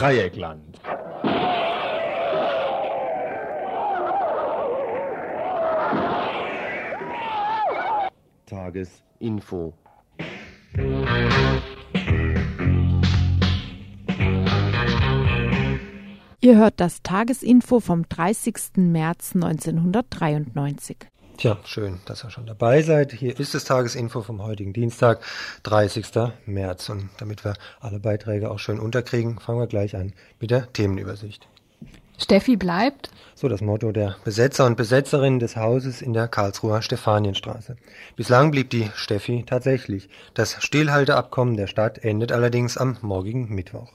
Dreieckland. Tagesinfo. Ihr hört das Tagesinfo vom 30. März 1993. Tja, schön, dass ihr schon dabei seid. Hier ist das Tagesinfo vom heutigen Dienstag, 30. März. Und damit wir alle Beiträge auch schön unterkriegen, fangen wir gleich an mit der Themenübersicht. Steffi bleibt. So das Motto der Besetzer und Besetzerinnen des Hauses in der Karlsruher Stefanienstraße. Bislang blieb die Steffi tatsächlich. Das Stillhalteabkommen der Stadt endet allerdings am morgigen Mittwoch.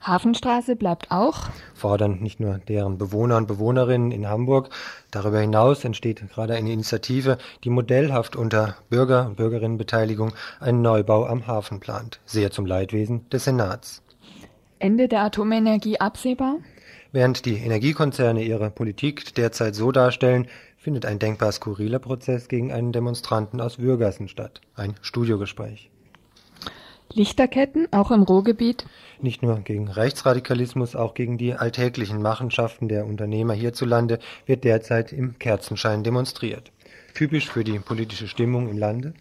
Hafenstraße bleibt auch. Fordern nicht nur deren Bewohner und Bewohnerinnen in Hamburg. Darüber hinaus entsteht gerade eine Initiative, die modellhaft unter Bürger- und Bürgerinnenbeteiligung einen Neubau am Hafen plant. Sehr zum Leidwesen des Senats. Ende der Atomenergie absehbar? Während die Energiekonzerne ihre Politik derzeit so darstellen, findet ein denkbar skurriler Prozess gegen einen Demonstranten aus Würgassen statt. Ein Studiogespräch. Lichterketten, auch im Ruhrgebiet? Nicht nur gegen Rechtsradikalismus, auch gegen die alltäglichen Machenschaften der Unternehmer hierzulande wird derzeit im Kerzenschein demonstriert. Typisch für die politische Stimmung im Lande?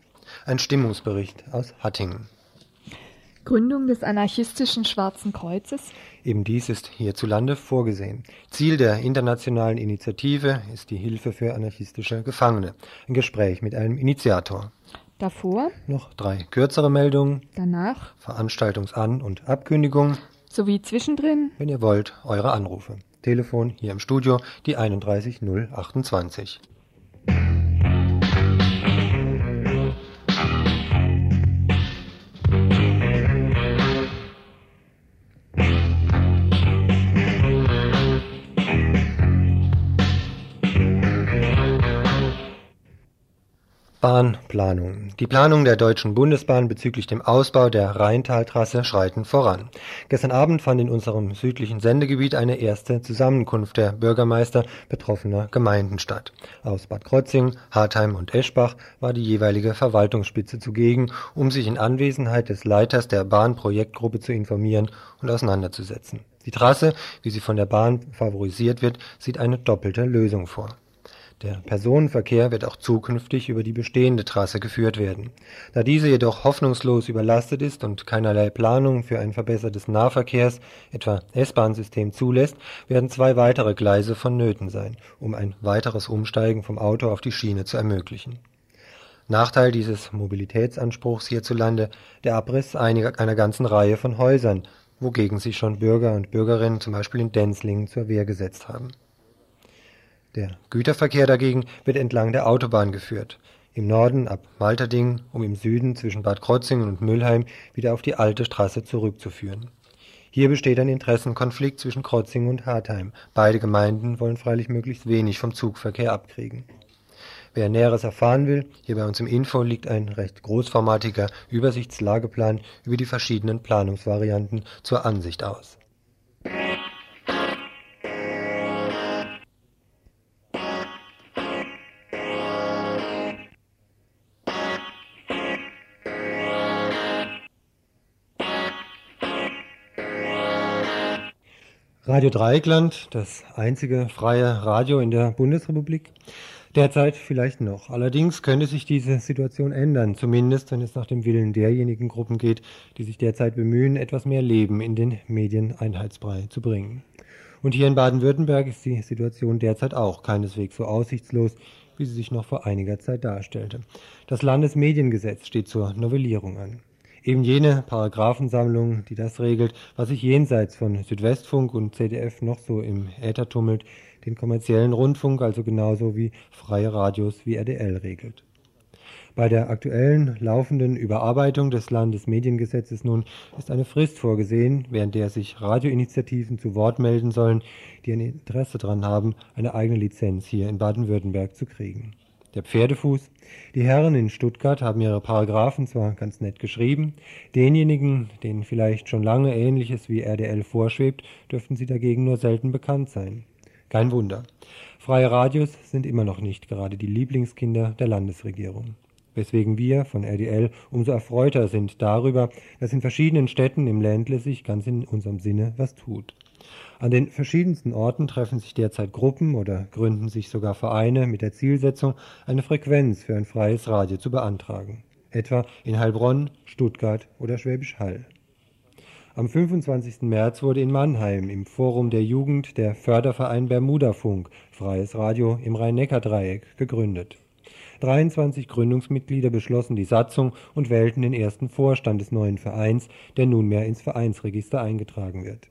Ein Stimmungsbericht aus Hattingen. Gründung des anarchistischen Schwarzen Kreuzes? Eben dies ist hierzulande vorgesehen. Ziel der internationalen Initiative ist die Hilfe für anarchistische Gefangene. Ein Gespräch mit einem Initiator. Davor? Noch drei kürzere Meldungen. Danach? Veranstaltungsan- und Abkündigung. Sowie zwischendrin? Wenn ihr wollt, eure Anrufe. Telefon hier im Studio, die 31028. Bahnplanung. Die Planungen der Deutschen Bundesbahn bezüglich dem Ausbau der Rheintaltrasse schreiten voran. Gestern Abend fand in unserem südlichen Sendegebiet eine erste Zusammenkunft der Bürgermeister betroffener Gemeinden statt. Aus Bad Krotzing, Hartheim und Eschbach war die jeweilige Verwaltungsspitze zugegen, um sich in Anwesenheit des Leiters der Bahnprojektgruppe zu informieren und auseinanderzusetzen. Die Trasse, wie sie von der Bahn favorisiert wird, sieht eine doppelte Lösung vor. Der Personenverkehr wird auch zukünftig über die bestehende Trasse geführt werden. Da diese jedoch hoffnungslos überlastet ist und keinerlei Planung für ein verbessertes Nahverkehrs, etwa S-Bahn-System zulässt, werden zwei weitere Gleise vonnöten sein, um ein weiteres Umsteigen vom Auto auf die Schiene zu ermöglichen. Nachteil dieses Mobilitätsanspruchs hierzulande der Abriss einiger, einer ganzen Reihe von Häusern, wogegen sich schon Bürger und Bürgerinnen zum Beispiel in Denzlingen zur Wehr gesetzt haben. Der Güterverkehr dagegen wird entlang der Autobahn geführt, im Norden ab Malterding, um im Süden zwischen Bad Krotzingen und Müllheim wieder auf die alte Straße zurückzuführen. Hier besteht ein Interessenkonflikt zwischen Krotzingen und Hartheim. Beide Gemeinden wollen freilich möglichst wenig vom Zugverkehr abkriegen. Wer Näheres erfahren will, hier bei uns im Info liegt ein recht großformatiger Übersichtslageplan über die verschiedenen Planungsvarianten zur Ansicht aus. Radio Dreieckland, das einzige freie Radio in der Bundesrepublik. Derzeit vielleicht noch. Allerdings könnte sich diese Situation ändern, zumindest wenn es nach dem Willen derjenigen Gruppen geht, die sich derzeit bemühen, etwas mehr Leben in den Medieneinheitsbrei zu bringen. Und hier in Baden-Württemberg ist die Situation derzeit auch keineswegs so aussichtslos, wie sie sich noch vor einiger Zeit darstellte. Das Landesmediengesetz steht zur Novellierung an. Eben jene Paragraphensammlung, die das regelt, was sich jenseits von Südwestfunk und ZDF noch so im Äther tummelt, den kommerziellen Rundfunk also genauso wie freie Radios wie RDL regelt. Bei der aktuellen laufenden Überarbeitung des Landesmediengesetzes nun ist eine Frist vorgesehen, während der sich Radioinitiativen zu Wort melden sollen, die ein Interesse daran haben, eine eigene Lizenz hier in Baden-Württemberg zu kriegen. Der Pferdefuß. Die Herren in Stuttgart haben ihre Paragraphen zwar ganz nett geschrieben, denjenigen, denen vielleicht schon lange Ähnliches wie RDL vorschwebt, dürften sie dagegen nur selten bekannt sein. Kein Wunder. Freie Radios sind immer noch nicht gerade die Lieblingskinder der Landesregierung. weswegen wir von RDL umso erfreuter sind darüber, dass in verschiedenen Städten im Ländle sich ganz in unserem Sinne was tut. An den verschiedensten Orten treffen sich derzeit Gruppen oder gründen sich sogar Vereine mit der Zielsetzung, eine Frequenz für ein freies Radio zu beantragen, etwa in Heilbronn, Stuttgart oder Schwäbisch Hall. Am 25. März wurde in Mannheim im Forum der Jugend der Förderverein Bermudafunk, freies Radio im Rhein-Neckar-Dreieck, gegründet. 23 Gründungsmitglieder beschlossen die Satzung und wählten den ersten Vorstand des neuen Vereins, der nunmehr ins Vereinsregister eingetragen wird.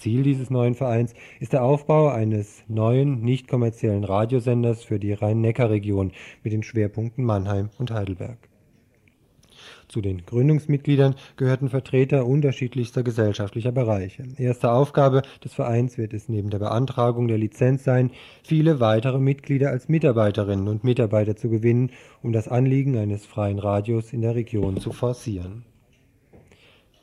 Ziel dieses neuen Vereins ist der Aufbau eines neuen, nicht kommerziellen Radiosenders für die Rhein-Neckar-Region mit den Schwerpunkten Mannheim und Heidelberg. Zu den Gründungsmitgliedern gehörten Vertreter unterschiedlichster gesellschaftlicher Bereiche. Erste Aufgabe des Vereins wird es neben der Beantragung der Lizenz sein, viele weitere Mitglieder als Mitarbeiterinnen und Mitarbeiter zu gewinnen, um das Anliegen eines freien Radios in der Region zu forcieren.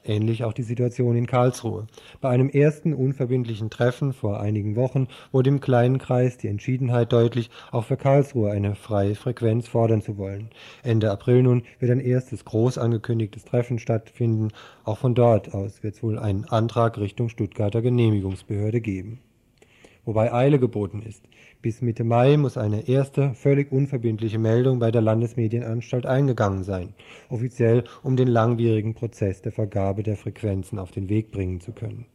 Ähnlich auch die Situation in Karlsruhe. Bei einem ersten unverbindlichen Treffen vor einigen Wochen wurde im kleinen Kreis die Entschiedenheit deutlich, auch für Karlsruhe eine freie Frequenz fordern zu wollen. Ende April nun wird ein erstes groß angekündigtes Treffen stattfinden. Auch von dort aus wird es wohl einen Antrag Richtung Stuttgarter Genehmigungsbehörde geben. Wobei Eile geboten ist. Bis Mitte Mai muss eine erste, völlig unverbindliche Meldung bei der Landesmedienanstalt eingegangen sein, offiziell um den langwierigen Prozess der Vergabe der Frequenzen auf den Weg bringen zu können.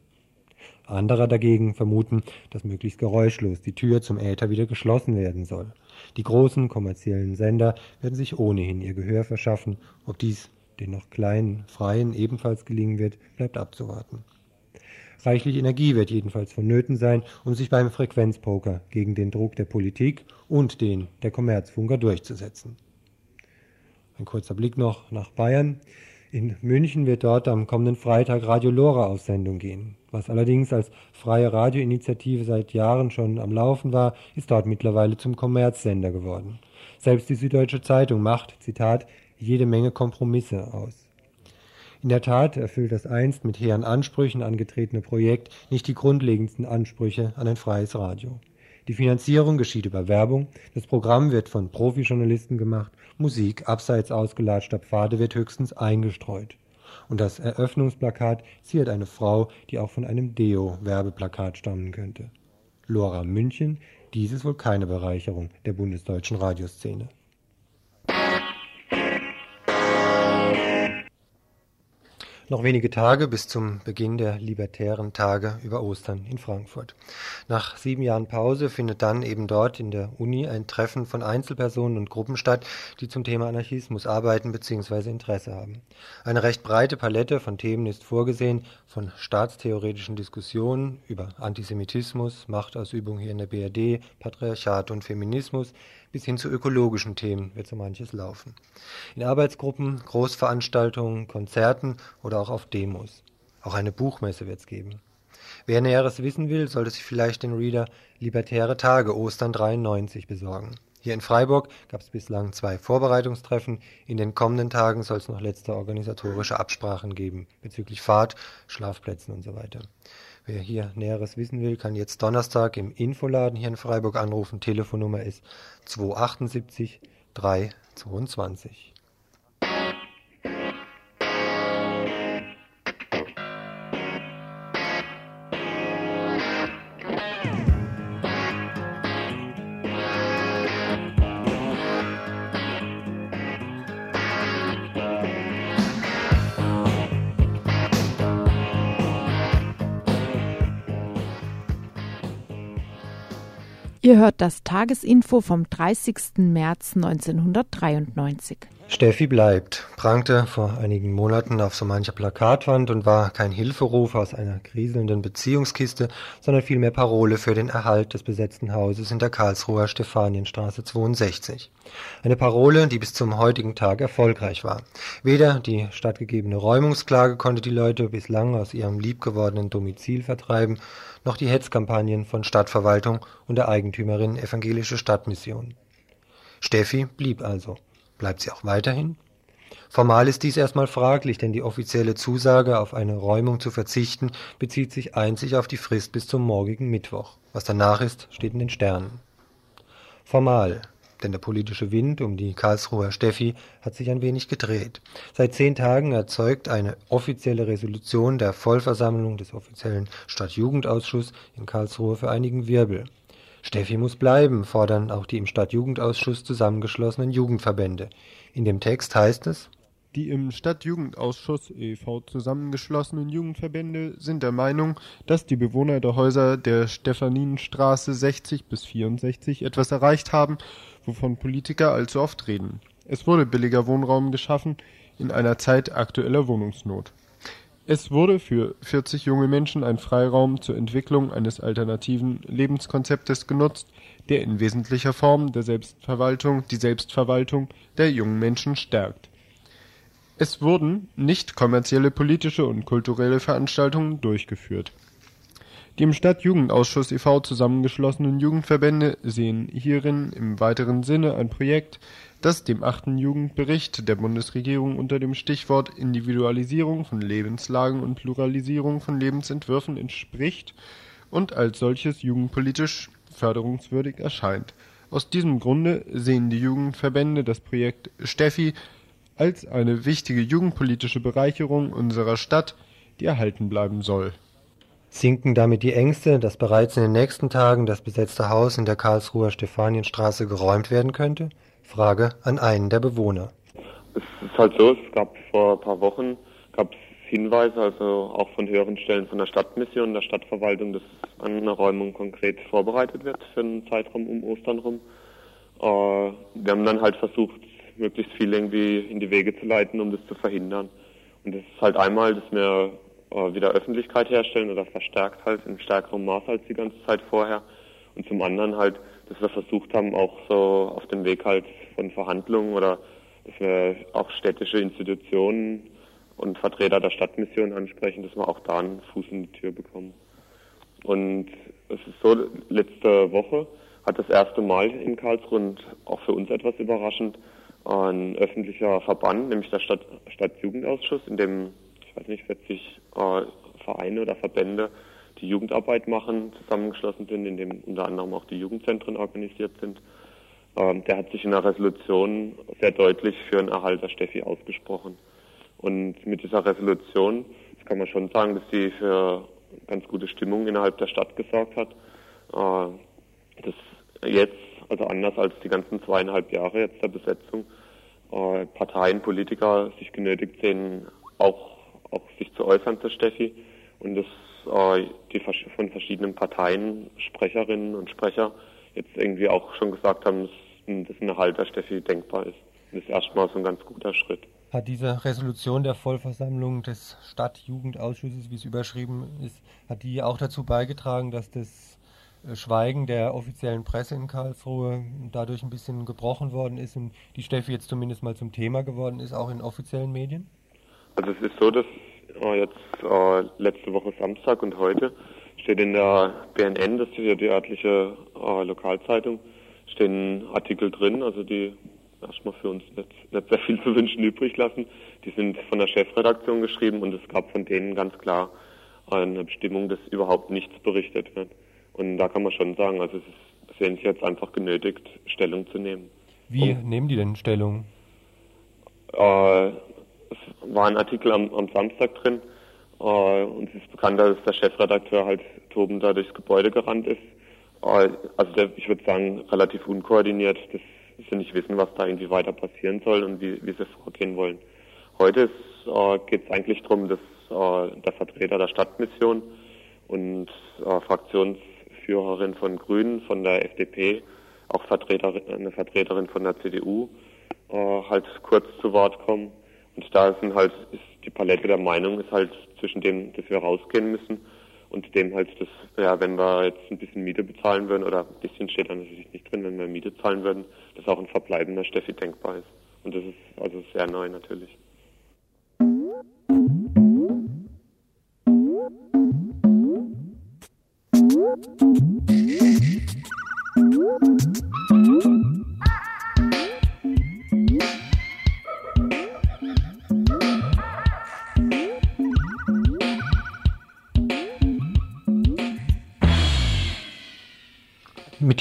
Andere dagegen vermuten, dass möglichst geräuschlos die Tür zum Äther wieder geschlossen werden soll. Die großen kommerziellen Sender werden sich ohnehin ihr Gehör verschaffen. Ob dies den noch kleinen Freien ebenfalls gelingen wird, bleibt abzuwarten. Reichlich Energie wird jedenfalls vonnöten sein, um sich beim Frequenzpoker gegen den Druck der Politik und den der Kommerzfunker durchzusetzen. Ein kurzer Blick noch nach Bayern. In München wird dort am kommenden Freitag Radio Lora auf Sendung gehen. Was allerdings als freie Radioinitiative seit Jahren schon am Laufen war, ist dort mittlerweile zum Kommerzsender geworden. Selbst die Süddeutsche Zeitung macht, Zitat, jede Menge Kompromisse aus. In der Tat erfüllt das einst mit hehren Ansprüchen angetretene Projekt nicht die grundlegendsten Ansprüche an ein freies Radio. Die Finanzierung geschieht über Werbung, das Programm wird von Profijournalisten gemacht, Musik abseits ausgelatschter Pfade wird höchstens eingestreut. Und das Eröffnungsplakat ziert eine Frau, die auch von einem Deo-Werbeplakat stammen könnte. Lora München, dies ist wohl keine Bereicherung der bundesdeutschen Radioszene. Noch wenige Tage bis zum Beginn der libertären Tage über Ostern in Frankfurt. Nach sieben Jahren Pause findet dann eben dort in der Uni ein Treffen von Einzelpersonen und Gruppen statt, die zum Thema Anarchismus arbeiten bzw. Interesse haben. Eine recht breite Palette von Themen ist vorgesehen, von staatstheoretischen Diskussionen über Antisemitismus, Machtausübung hier in der BRD, Patriarchat und Feminismus bis hin zu ökologischen Themen wird so manches laufen. In Arbeitsgruppen, Großveranstaltungen, Konzerten oder auch auf Demos. Auch eine Buchmesse wird es geben. Wer Näheres wissen will, sollte sich vielleicht den Reader Libertäre Tage Ostern 93 besorgen. Hier in Freiburg gab es bislang zwei Vorbereitungstreffen. In den kommenden Tagen soll es noch letzte organisatorische Absprachen geben bezüglich Fahrt, Schlafplätzen und so weiter. Wer hier Näheres wissen will, kann jetzt Donnerstag im Infoladen hier in Freiburg anrufen. Telefonnummer ist 278 322. Ihr hört das Tagesinfo vom 30. März 1993. Steffi bleibt, prangte vor einigen Monaten auf so mancher Plakatwand und war kein Hilferuf aus einer kriselnden Beziehungskiste, sondern vielmehr Parole für den Erhalt des besetzten Hauses in der Karlsruher Stefanienstraße 62. Eine Parole, die bis zum heutigen Tag erfolgreich war. Weder die stattgegebene Räumungsklage konnte die Leute bislang aus ihrem liebgewordenen Domizil vertreiben, noch die Hetzkampagnen von Stadtverwaltung und der Eigentümerin Evangelische Stadtmission. Steffi blieb also. Bleibt sie auch weiterhin? Formal ist dies erstmal fraglich, denn die offizielle Zusage, auf eine Räumung zu verzichten, bezieht sich einzig auf die Frist bis zum morgigen Mittwoch. Was danach ist, steht in den Sternen. Formal. denn der politische Wind um die Karlsruher Steffi hat sich ein wenig gedreht. Seit zehn Tagen erzeugt eine offizielle Resolution der Vollversammlung des offiziellen Stadtjugendausschusses in Karlsruhe für einigen Wirbel. Steffi muss bleiben, fordern auch die im Stadtjugendausschuss zusammengeschlossenen Jugendverbände. In dem Text heißt es, die im Stadtjugendausschuss e.V. zusammengeschlossenen Jugendverbände sind der Meinung, dass die Bewohner der Häuser der Stephaninenstraße 60 bis 64 etwas erreicht haben, wovon Politiker allzu oft reden. Es wurde billiger Wohnraum geschaffen in einer Zeit aktueller Wohnungsnot. Es wurde für 40 junge Menschen ein Freiraum zur Entwicklung eines alternativen Lebenskonzeptes genutzt, der in wesentlicher Form der Selbstverwaltung die Selbstverwaltung der jungen Menschen stärkt. Es wurden nicht kommerzielle politische und kulturelle Veranstaltungen durchgeführt. Die im Stadtjugendausschuss e.V. zusammengeschlossenen Jugendverbände sehen hierin im weiteren Sinne ein Projekt, das dem achten Jugendbericht der Bundesregierung unter dem Stichwort Individualisierung von Lebenslagen und Pluralisierung von Lebensentwürfen entspricht und als solches jugendpolitisch förderungswürdig erscheint. Aus diesem Grunde sehen die Jugendverbände das Projekt Steffi als eine wichtige jugendpolitische Bereicherung unserer Stadt, die erhalten bleiben soll. Sinken damit die Ängste, dass bereits in den nächsten Tagen das besetzte Haus in der Karlsruher Stefanienstraße geräumt werden könnte? Frage an einen der Bewohner. Es ist halt so, es gab vor ein paar Wochen gab es Hinweise, also auch von höheren Stellen von der Stadtmission, der Stadtverwaltung, dass eine Räumung konkret vorbereitet wird für einen Zeitraum um Ostern rum. Äh, wir haben dann halt versucht, möglichst viel irgendwie in die Wege zu leiten, um das zu verhindern. Und das ist halt einmal, dass wir äh, wieder Öffentlichkeit herstellen oder verstärkt halt in stärkerem Maß als die ganze Zeit vorher. Und zum anderen halt, dass wir versucht haben, auch so auf dem Weg halt von Verhandlungen oder dass wir auch städtische Institutionen und Vertreter der Stadtmission ansprechen, dass wir auch da einen Fuß in die Tür bekommen. Und es ist so, letzte Woche hat das erste Mal in Karlsruhe und auch für uns etwas überraschend ein öffentlicher Verband, nämlich der Stadt, Stadtjugendausschuss, in dem, ich weiß nicht, 40 äh, Vereine oder Verbände, die Jugendarbeit machen, zusammengeschlossen sind, in dem unter anderem auch die Jugendzentren organisiert sind. Ähm, der hat sich in einer Resolution sehr deutlich für einen Erhalt der Steffi ausgesprochen. Und mit dieser Resolution, das kann man schon sagen, dass sie für ganz gute Stimmung innerhalb der Stadt gesorgt hat. Äh, dass jetzt also anders als die ganzen zweieinhalb Jahre jetzt der Besetzung, äh, Parteien, Politiker sich genötigt sehen, auch, auch sich zu äußern zu Steffi und dass äh, die von verschiedenen Parteien Sprecherinnen und Sprecher jetzt irgendwie auch schon gesagt haben, dass, dass ein Erhalt der Steffi denkbar ist. Das ist erstmal so ein ganz guter Schritt. Hat diese Resolution der Vollversammlung des Stadtjugendausschusses, wie es überschrieben ist, hat die auch dazu beigetragen, dass das äh, Schweigen der offiziellen Presse in Karlsruhe dadurch ein bisschen gebrochen worden ist und die Steffi jetzt zumindest mal zum Thema geworden ist, auch in offiziellen Medien? Also es ist so, dass äh, jetzt äh, letzte Woche Samstag und heute steht in der BNN, das ist ja die örtliche äh, Lokalzeitung, stehen Artikel drin, also die erstmal für uns nicht, nicht sehr viel zu wünschen übrig lassen. Die sind von der Chefredaktion geschrieben und es gab von denen ganz klar eine Bestimmung, dass überhaupt nichts berichtet wird. Und da kann man schon sagen, also es ist, sehen sich jetzt einfach genötigt, Stellung zu nehmen. Wie um, nehmen die denn Stellung? Äh, es war ein Artikel am, am Samstag drin äh, und es ist bekannt, dass der Chefredakteur halt tobend da durchs Gebäude gerannt ist. Äh, also der, ich würde sagen, relativ unkoordiniert, dass sie nicht wissen, was da irgendwie weiter passieren soll und wie, wie sie vorgehen wollen. Heute äh, geht es eigentlich darum, dass äh, der Vertreter der Stadtmission und äh, Fraktions Führerin von Grünen, von der FDP, auch Vertreterin, eine Vertreterin von der CDU äh, halt kurz zu Wort kommen. Und da sind halt, ist die Palette der Meinung ist halt zwischen dem, dass wir rausgehen müssen und dem halt, dass, ja, wenn wir jetzt ein bisschen Miete bezahlen würden, oder ein bisschen steht da natürlich nicht drin, wenn wir Miete zahlen würden, dass auch ein verbleibender Steffi denkbar ist. Und das ist also sehr neu natürlich.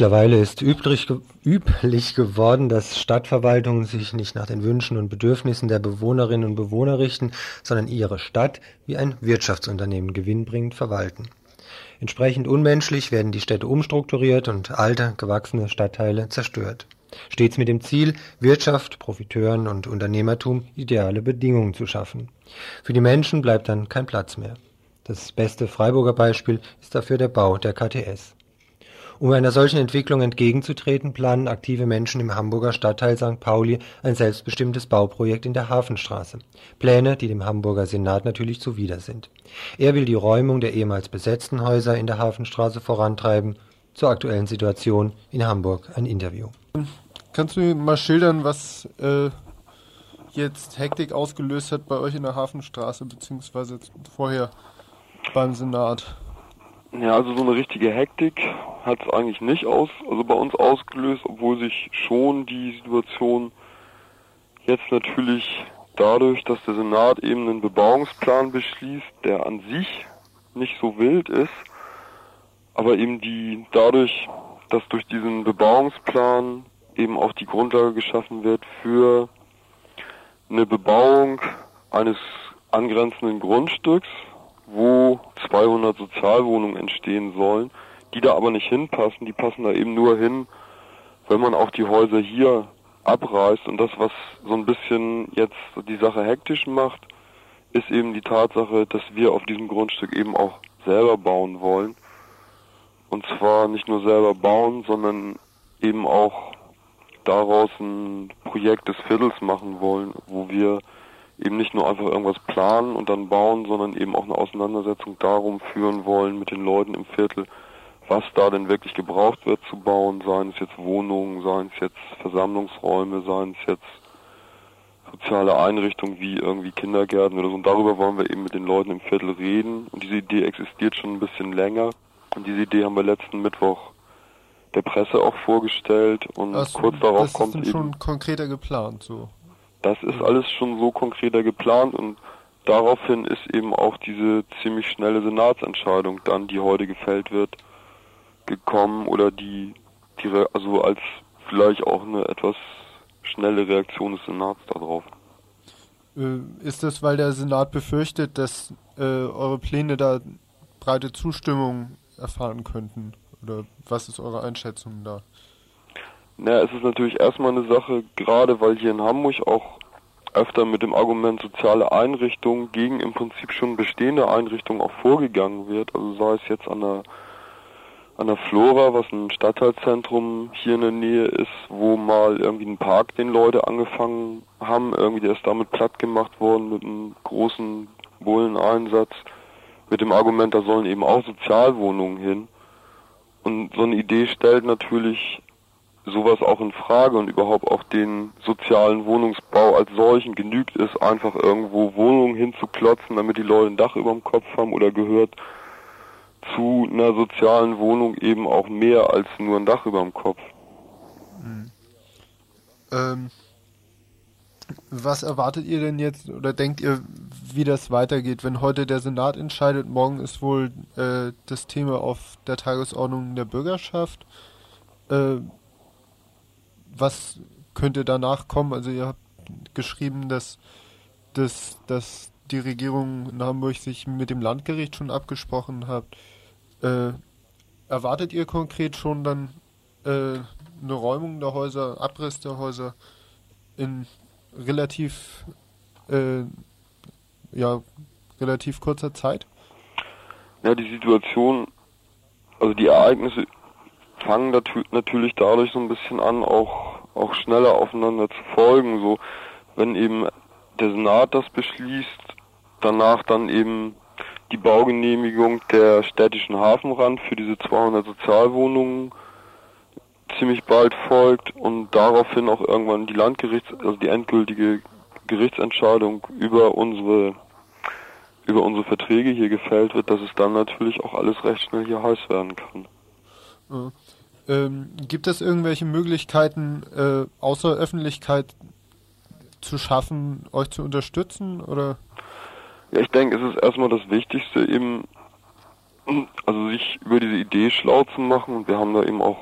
Mittlerweile ist üblich, üblich geworden, dass Stadtverwaltungen sich nicht nach den Wünschen und Bedürfnissen der Bewohnerinnen und Bewohner richten, sondern ihre Stadt wie ein Wirtschaftsunternehmen gewinnbringend verwalten. Entsprechend unmenschlich werden die Städte umstrukturiert und alte, gewachsene Stadtteile zerstört. Stets mit dem Ziel, Wirtschaft, Profiteuren und Unternehmertum ideale Bedingungen zu schaffen. Für die Menschen bleibt dann kein Platz mehr. Das beste Freiburger Beispiel ist dafür der Bau der KTS. Um einer solchen Entwicklung entgegenzutreten, planen aktive Menschen im Hamburger Stadtteil St. Pauli ein selbstbestimmtes Bauprojekt in der Hafenstraße. Pläne, die dem Hamburger Senat natürlich zuwider sind. Er will die Räumung der ehemals besetzten Häuser in der Hafenstraße vorantreiben. Zur aktuellen Situation in Hamburg ein Interview. Kannst du mal schildern, was äh, jetzt Hektik ausgelöst hat bei euch in der Hafenstraße, beziehungsweise vorher beim Senat? Ja, also so eine richtige Hektik hat es eigentlich nicht aus, also bei uns ausgelöst, obwohl sich schon die Situation jetzt natürlich dadurch, dass der Senat eben einen Bebauungsplan beschließt, der an sich nicht so wild ist, aber eben die dadurch, dass durch diesen Bebauungsplan eben auch die Grundlage geschaffen wird für eine Bebauung eines angrenzenden Grundstücks, wo 200 Sozialwohnungen entstehen sollen, die da aber nicht hinpassen. Die passen da eben nur hin, wenn man auch die Häuser hier abreißt. Und das, was so ein bisschen jetzt die Sache hektisch macht, ist eben die Tatsache, dass wir auf diesem Grundstück eben auch selber bauen wollen. Und zwar nicht nur selber bauen, sondern eben auch daraus ein Projekt des Viertels machen wollen, wo wir eben nicht nur einfach irgendwas planen und dann bauen, sondern eben auch eine Auseinandersetzung darum führen wollen mit den Leuten im Viertel, was da denn wirklich gebraucht wird zu bauen, seien es jetzt Wohnungen, seien es jetzt Versammlungsräume, seien es jetzt soziale Einrichtungen wie irgendwie Kindergärten oder so. Und darüber wollen wir eben mit den Leuten im Viertel reden. Und diese Idee existiert schon ein bisschen länger. Und diese Idee haben wir letzten Mittwoch der Presse auch vorgestellt und also, kurz darauf das kommt ist eben schon konkreter geplant so. Das ist alles schon so konkreter geplant und daraufhin ist eben auch diese ziemlich schnelle Senatsentscheidung dann, die heute gefällt wird, gekommen oder die, die also als vielleicht auch eine etwas schnelle Reaktion des Senats darauf. Äh, ist das, weil der Senat befürchtet, dass äh, eure Pläne da breite Zustimmung erfahren könnten? Oder was ist eure Einschätzung da? Naja, es ist natürlich erstmal eine Sache, gerade weil hier in Hamburg auch öfter mit dem Argument soziale Einrichtungen gegen im Prinzip schon bestehende Einrichtungen auch vorgegangen wird. Also sei es jetzt an der an der Flora, was ein Stadtteilzentrum hier in der Nähe ist, wo mal irgendwie ein Park den Leute angefangen haben, irgendwie der ist damit platt gemacht worden mit einem großen Bulleneinsatz, mit dem Argument, da sollen eben auch Sozialwohnungen hin. Und so eine Idee stellt natürlich sowas auch in Frage und überhaupt auch den sozialen Wohnungsbau als solchen genügt es einfach irgendwo Wohnungen hinzuklotzen, damit die Leute ein Dach über dem Kopf haben oder gehört zu einer sozialen Wohnung eben auch mehr als nur ein Dach über dem Kopf. Mhm. Ähm, was erwartet ihr denn jetzt oder denkt ihr, wie das weitergeht, wenn heute der Senat entscheidet? Morgen ist wohl äh, das Thema auf der Tagesordnung der Bürgerschaft. Äh, was könnte danach kommen? Also ihr habt geschrieben, dass, dass, dass die Regierung in Hamburg sich mit dem Landgericht schon abgesprochen hat. Äh, erwartet ihr konkret schon dann äh, eine Räumung der Häuser, Abriss der Häuser in relativ äh, ja relativ kurzer Zeit? Ja, die Situation, also die Ereignisse fangen natürlich dadurch so ein bisschen an, auch, auch schneller aufeinander zu folgen. So, wenn eben der Senat das beschließt, danach dann eben die Baugenehmigung der städtischen Hafenrand für diese 200 Sozialwohnungen ziemlich bald folgt und daraufhin auch irgendwann die Landgerichts, also die endgültige Gerichtsentscheidung über unsere über unsere Verträge hier gefällt wird, dass es dann natürlich auch alles recht schnell hier heiß werden kann. Ähm, gibt es irgendwelche Möglichkeiten, äh, außer Öffentlichkeit zu schaffen, euch zu unterstützen oder? Ja, ich denke, es ist erstmal das Wichtigste eben, also sich über diese Idee schlau zu machen. Wir haben da eben auch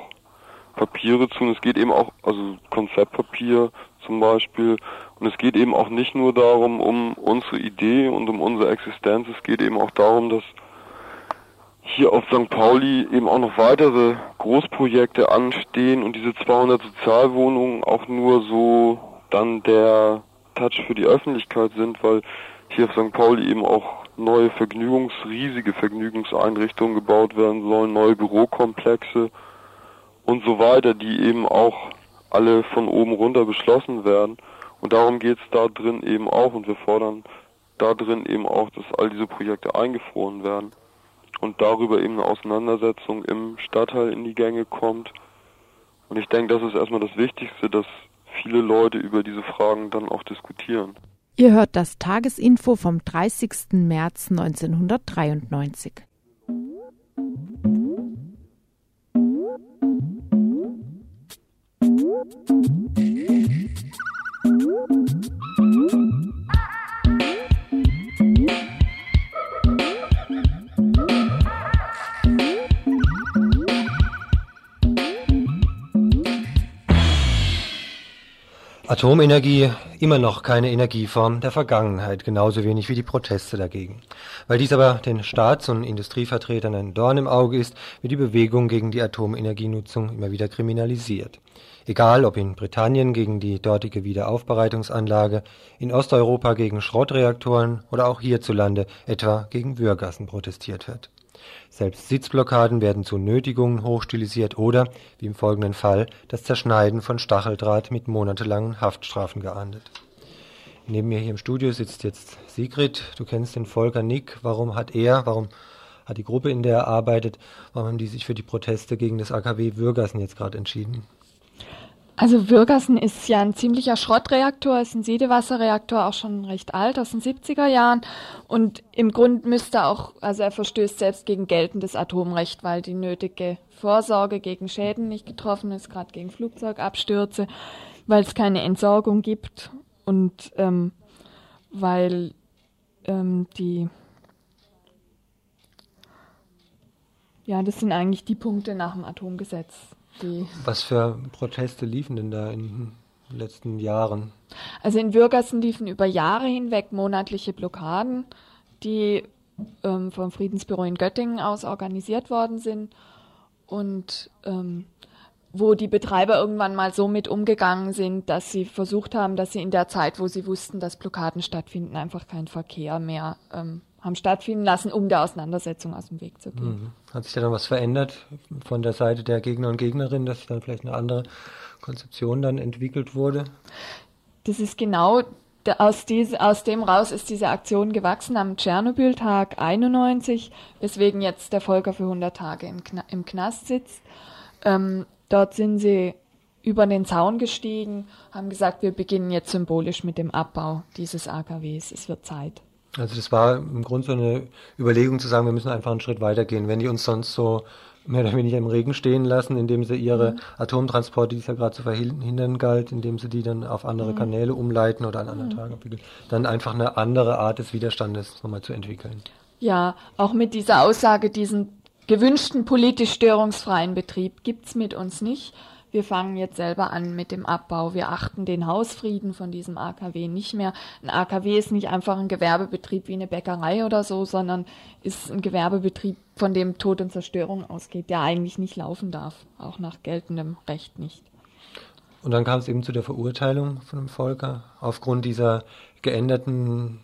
Papiere zu. Und es geht eben auch, also Konzeptpapier zum Beispiel, und es geht eben auch nicht nur darum, um unsere Idee und um unsere Existenz, es geht eben auch darum, dass hier auf St. Pauli eben auch noch weitere Großprojekte anstehen und diese 200 Sozialwohnungen auch nur so dann der Touch für die Öffentlichkeit sind, weil hier auf St. Pauli eben auch neue Vergnügungs, riesige Vergnügungseinrichtungen gebaut werden sollen, neue Bürokomplexe und so weiter, die eben auch alle von oben runter beschlossen werden. Und darum geht es da drin eben auch und wir fordern da drin eben auch, dass all diese Projekte eingefroren werden und darüber eben eine Auseinandersetzung im Stadtteil in die Gänge kommt. Und ich denke, das ist erstmal das Wichtigste, dass viele Leute über diese Fragen dann auch diskutieren. Ihr hört das Tagesinfo vom 30. März 1993. Atomenergie immer noch keine Energieform der Vergangenheit, genauso wenig wie die Proteste dagegen. Weil dies aber den Staats- und Industrievertretern ein Dorn im Auge ist, wird die Bewegung gegen die Atomenergienutzung immer wieder kriminalisiert. Egal, ob in Britannien gegen die dortige Wiederaufbereitungsanlage, in Osteuropa gegen Schrottreaktoren oder auch hierzulande etwa gegen Würgassen protestiert wird. Selbst Sitzblockaden werden zu Nötigungen hochstilisiert oder, wie im folgenden Fall, das Zerschneiden von Stacheldraht mit monatelangen Haftstrafen geahndet. Neben mir hier im Studio sitzt jetzt Sigrid. Du kennst den Volker Nick. Warum hat er, warum hat die Gruppe, in der er arbeitet, warum haben die sich für die Proteste gegen das AKW Würgassen jetzt gerade entschieden? Also Würgassen ist ja ein ziemlicher Schrottreaktor, ist ein Siedewasserreaktor, auch schon recht alt, aus den 70er Jahren. Und im Grund müsste auch, also er verstößt selbst gegen geltendes Atomrecht, weil die nötige Vorsorge gegen Schäden nicht getroffen ist, gerade gegen Flugzeugabstürze, weil es keine Entsorgung gibt und ähm, weil ähm, die ja, das sind eigentlich die Punkte nach dem Atomgesetz die. Was für Proteste liefen denn da in den letzten Jahren? Also in Würgassen liefen über Jahre hinweg monatliche Blockaden, die ähm, vom Friedensbüro in Göttingen aus organisiert worden sind und ähm, wo die Betreiber irgendwann mal so mit umgegangen sind, dass sie versucht haben, dass sie in der Zeit, wo sie wussten, dass Blockaden stattfinden, einfach keinen Verkehr mehr ähm, haben stattfinden lassen, um der Auseinandersetzung aus dem Weg zu gehen. Mhm. Hat sich da dann was verändert von der Seite der Gegner und Gegnerinnen, dass dann vielleicht eine andere Konzeption dann entwickelt wurde? Das ist genau aus, diese, aus dem raus ist diese Aktion gewachsen am Tschernobyl-Tag 91, weswegen jetzt der Volker für 100 Tage im, Kna im Knast sitzt. Ähm, dort sind sie über den Zaun gestiegen, haben gesagt, wir beginnen jetzt symbolisch mit dem Abbau dieses AKWs. Es wird Zeit. Also das war im Grunde so eine Überlegung zu sagen, wir müssen einfach einen Schritt weitergehen. Wenn die uns sonst so mehr oder weniger im Regen stehen lassen, indem sie ihre mhm. Atomtransporte, die es ja gerade zu verhindern galt, indem sie die dann auf andere mhm. Kanäle umleiten oder an anderen mhm. Tagen abwickeln, dann einfach eine andere Art des Widerstandes nochmal zu entwickeln. Ja, auch mit dieser Aussage, diesen gewünschten politisch störungsfreien Betrieb gibt's mit uns nicht wir fangen jetzt selber an mit dem Abbau. Wir achten den Hausfrieden von diesem AKW nicht mehr. Ein AKW ist nicht einfach ein Gewerbebetrieb wie eine Bäckerei oder so, sondern ist ein Gewerbebetrieb, von dem Tod und Zerstörung ausgeht, der eigentlich nicht laufen darf, auch nach geltendem Recht nicht. Und dann kam es eben zu der Verurteilung von dem Volker aufgrund dieser geänderten,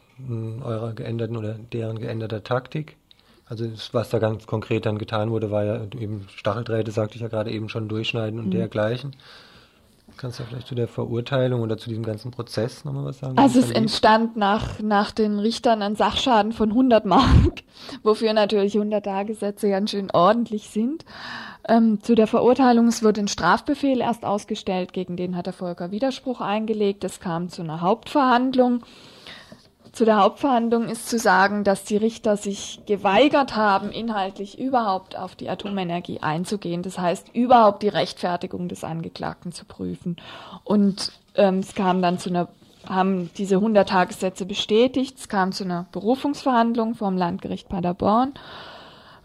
eurer geänderten oder deren geänderter Taktik. Also was da ganz konkret dann getan wurde, war ja eben Stacheldrähte, sagte ich ja gerade eben schon, durchschneiden und mhm. dergleichen. Kannst du vielleicht zu der Verurteilung oder zu diesem ganzen Prozess nochmal was sagen? Also es entstand nach, nach den Richtern ein Sachschaden von 100 Mark, wofür natürlich 100 Tagessätze ganz schön ordentlich sind. Ähm, zu der Verurteilung, es wurde ein Strafbefehl erst ausgestellt, gegen den hat der Volker Widerspruch eingelegt. Es kam zu einer Hauptverhandlung zu der Hauptverhandlung ist zu sagen, dass die Richter sich geweigert haben, inhaltlich überhaupt auf die Atomenergie einzugehen. Das heißt, überhaupt die Rechtfertigung des Angeklagten zu prüfen. Und ähm, es kam dann zu einer, haben diese 100 Tagessätze bestätigt. Es kam zu einer Berufungsverhandlung vom Landgericht Paderborn.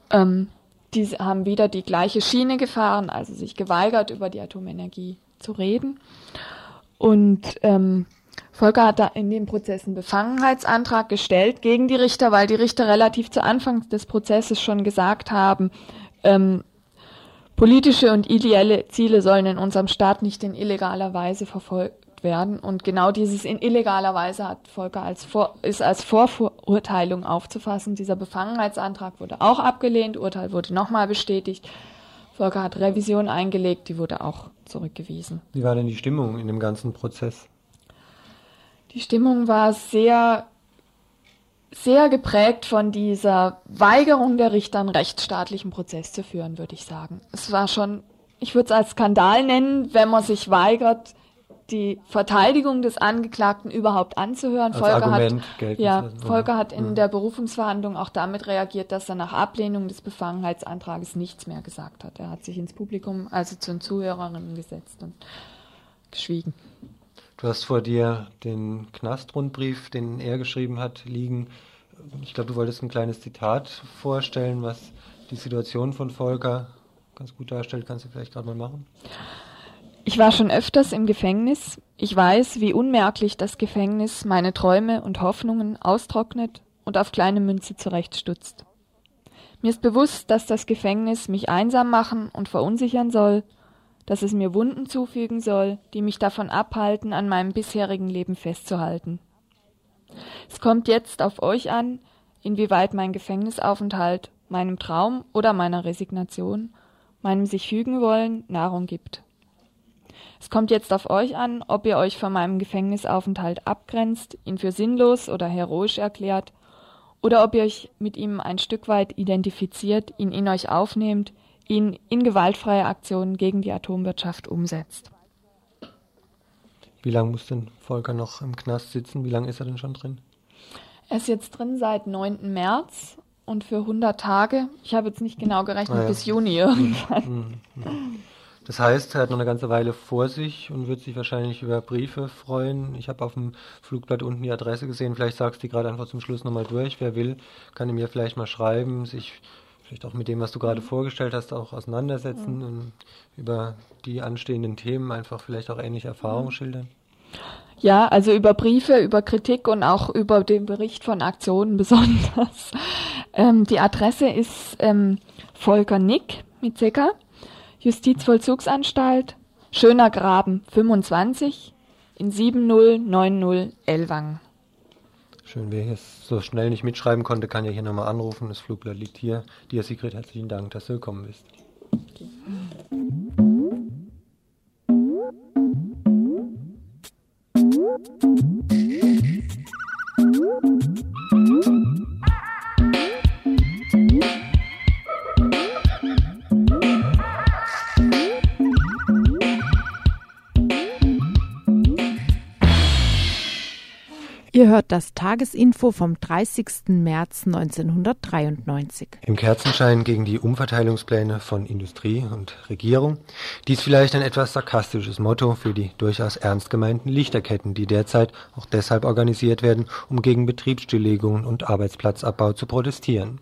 Ähm, die haben wieder die gleiche Schiene gefahren, also sich geweigert, über die Atomenergie zu reden. Und ähm, Volker hat da in dem Prozess einen Befangenheitsantrag gestellt gegen die Richter, weil die Richter relativ zu Anfang des Prozesses schon gesagt haben, ähm, politische und ideelle Ziele sollen in unserem Staat nicht in illegaler Weise verfolgt werden. Und genau dieses in illegaler Weise hat Volker als Vor ist als Vorverurteilung aufzufassen. Dieser Befangenheitsantrag wurde auch abgelehnt, Urteil wurde nochmal bestätigt. Volker hat Revision eingelegt, die wurde auch zurückgewiesen. Wie war denn die Stimmung in dem ganzen Prozess? Die Stimmung war sehr, sehr geprägt von dieser Weigerung der Richter, einen rechtsstaatlichen Prozess zu führen, würde ich sagen. Es war schon, ich würde es als Skandal nennen, wenn man sich weigert, die Verteidigung des Angeklagten überhaupt anzuhören. Als Volker Argument hat, ja, Volker hat in der Berufungsverhandlung auch damit reagiert, dass er nach Ablehnung des Befangenheitsantrages nichts mehr gesagt hat. Er hat sich ins Publikum, also zu den Zuhörerinnen gesetzt und geschwiegen. Du hast vor dir den Knastrundbrief, den er geschrieben hat, liegen. Ich glaube, du wolltest ein kleines Zitat vorstellen, was die Situation von Volker ganz gut darstellt. Kannst du vielleicht gerade mal machen? Ich war schon öfters im Gefängnis. Ich weiß, wie unmerklich das Gefängnis meine Träume und Hoffnungen austrocknet und auf kleine Münze zurechtstutzt. Mir ist bewusst, dass das Gefängnis mich einsam machen und verunsichern soll, dass es mir Wunden zufügen soll, die mich davon abhalten, an meinem bisherigen Leben festzuhalten. Es kommt jetzt auf euch an, inwieweit mein Gefängnisaufenthalt meinem Traum oder meiner Resignation, meinem sich fügen wollen, Nahrung gibt. Es kommt jetzt auf euch an, ob ihr euch von meinem Gefängnisaufenthalt abgrenzt, ihn für sinnlos oder heroisch erklärt, oder ob ihr euch mit ihm ein Stück weit identifiziert, ihn in euch aufnehmt, ihn in gewaltfreie Aktionen gegen die Atomwirtschaft umsetzt. Wie lange muss denn Volker noch im Knast sitzen? Wie lange ist er denn schon drin? Er ist jetzt drin seit 9. März und für 100 Tage. Ich habe jetzt nicht genau gerechnet, ah ja. bis Juni irgendwann. Mhm. Mhm. Das heißt, er hat noch eine ganze Weile vor sich und wird sich wahrscheinlich über Briefe freuen. Ich habe auf dem Flugblatt unten die Adresse gesehen. Vielleicht sagst du die gerade einfach zum Schluss nochmal durch. Wer will, kann ihm ja vielleicht mal schreiben, sich vielleicht auch mit dem, was du gerade vorgestellt hast, auch auseinandersetzen mhm. und über die anstehenden Themen einfach vielleicht auch ähnliche Erfahrungen mhm. schildern. Ja, also über Briefe, über Kritik und auch über den Bericht von Aktionen besonders. Ähm, die Adresse ist ähm, Volker Nick mit CK Justizvollzugsanstalt, Schöner Graben 25 in 7090 Ellwangen. Schön, wer hier so schnell nicht mitschreiben konnte, kann ja hier nochmal anrufen. Das Flugblatt liegt hier. Dir, Sigrid, herzlichen Dank, dass du gekommen bist. Okay. Ihr hört das Tagesinfo vom 30. März 1993. Im Kerzenschein gegen die Umverteilungspläne von Industrie und Regierung. Dies vielleicht ein etwas sarkastisches Motto für die durchaus ernst gemeinten Lichterketten, die derzeit auch deshalb organisiert werden, um gegen Betriebsstilllegungen und Arbeitsplatzabbau zu protestieren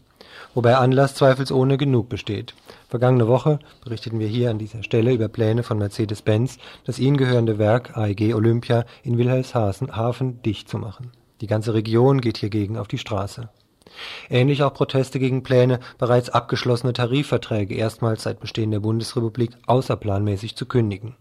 wobei Anlass zweifelsohne genug besteht. Vergangene Woche berichteten wir hier an dieser Stelle über Pläne von Mercedes-Benz, das ihnen gehörende Werk AEG Olympia in Wilhelmshaven dicht zu machen. Die ganze Region geht hiergegen auf die Straße. Ähnlich auch Proteste gegen Pläne, bereits abgeschlossene Tarifverträge erstmals seit Bestehen der Bundesrepublik außerplanmäßig zu kündigen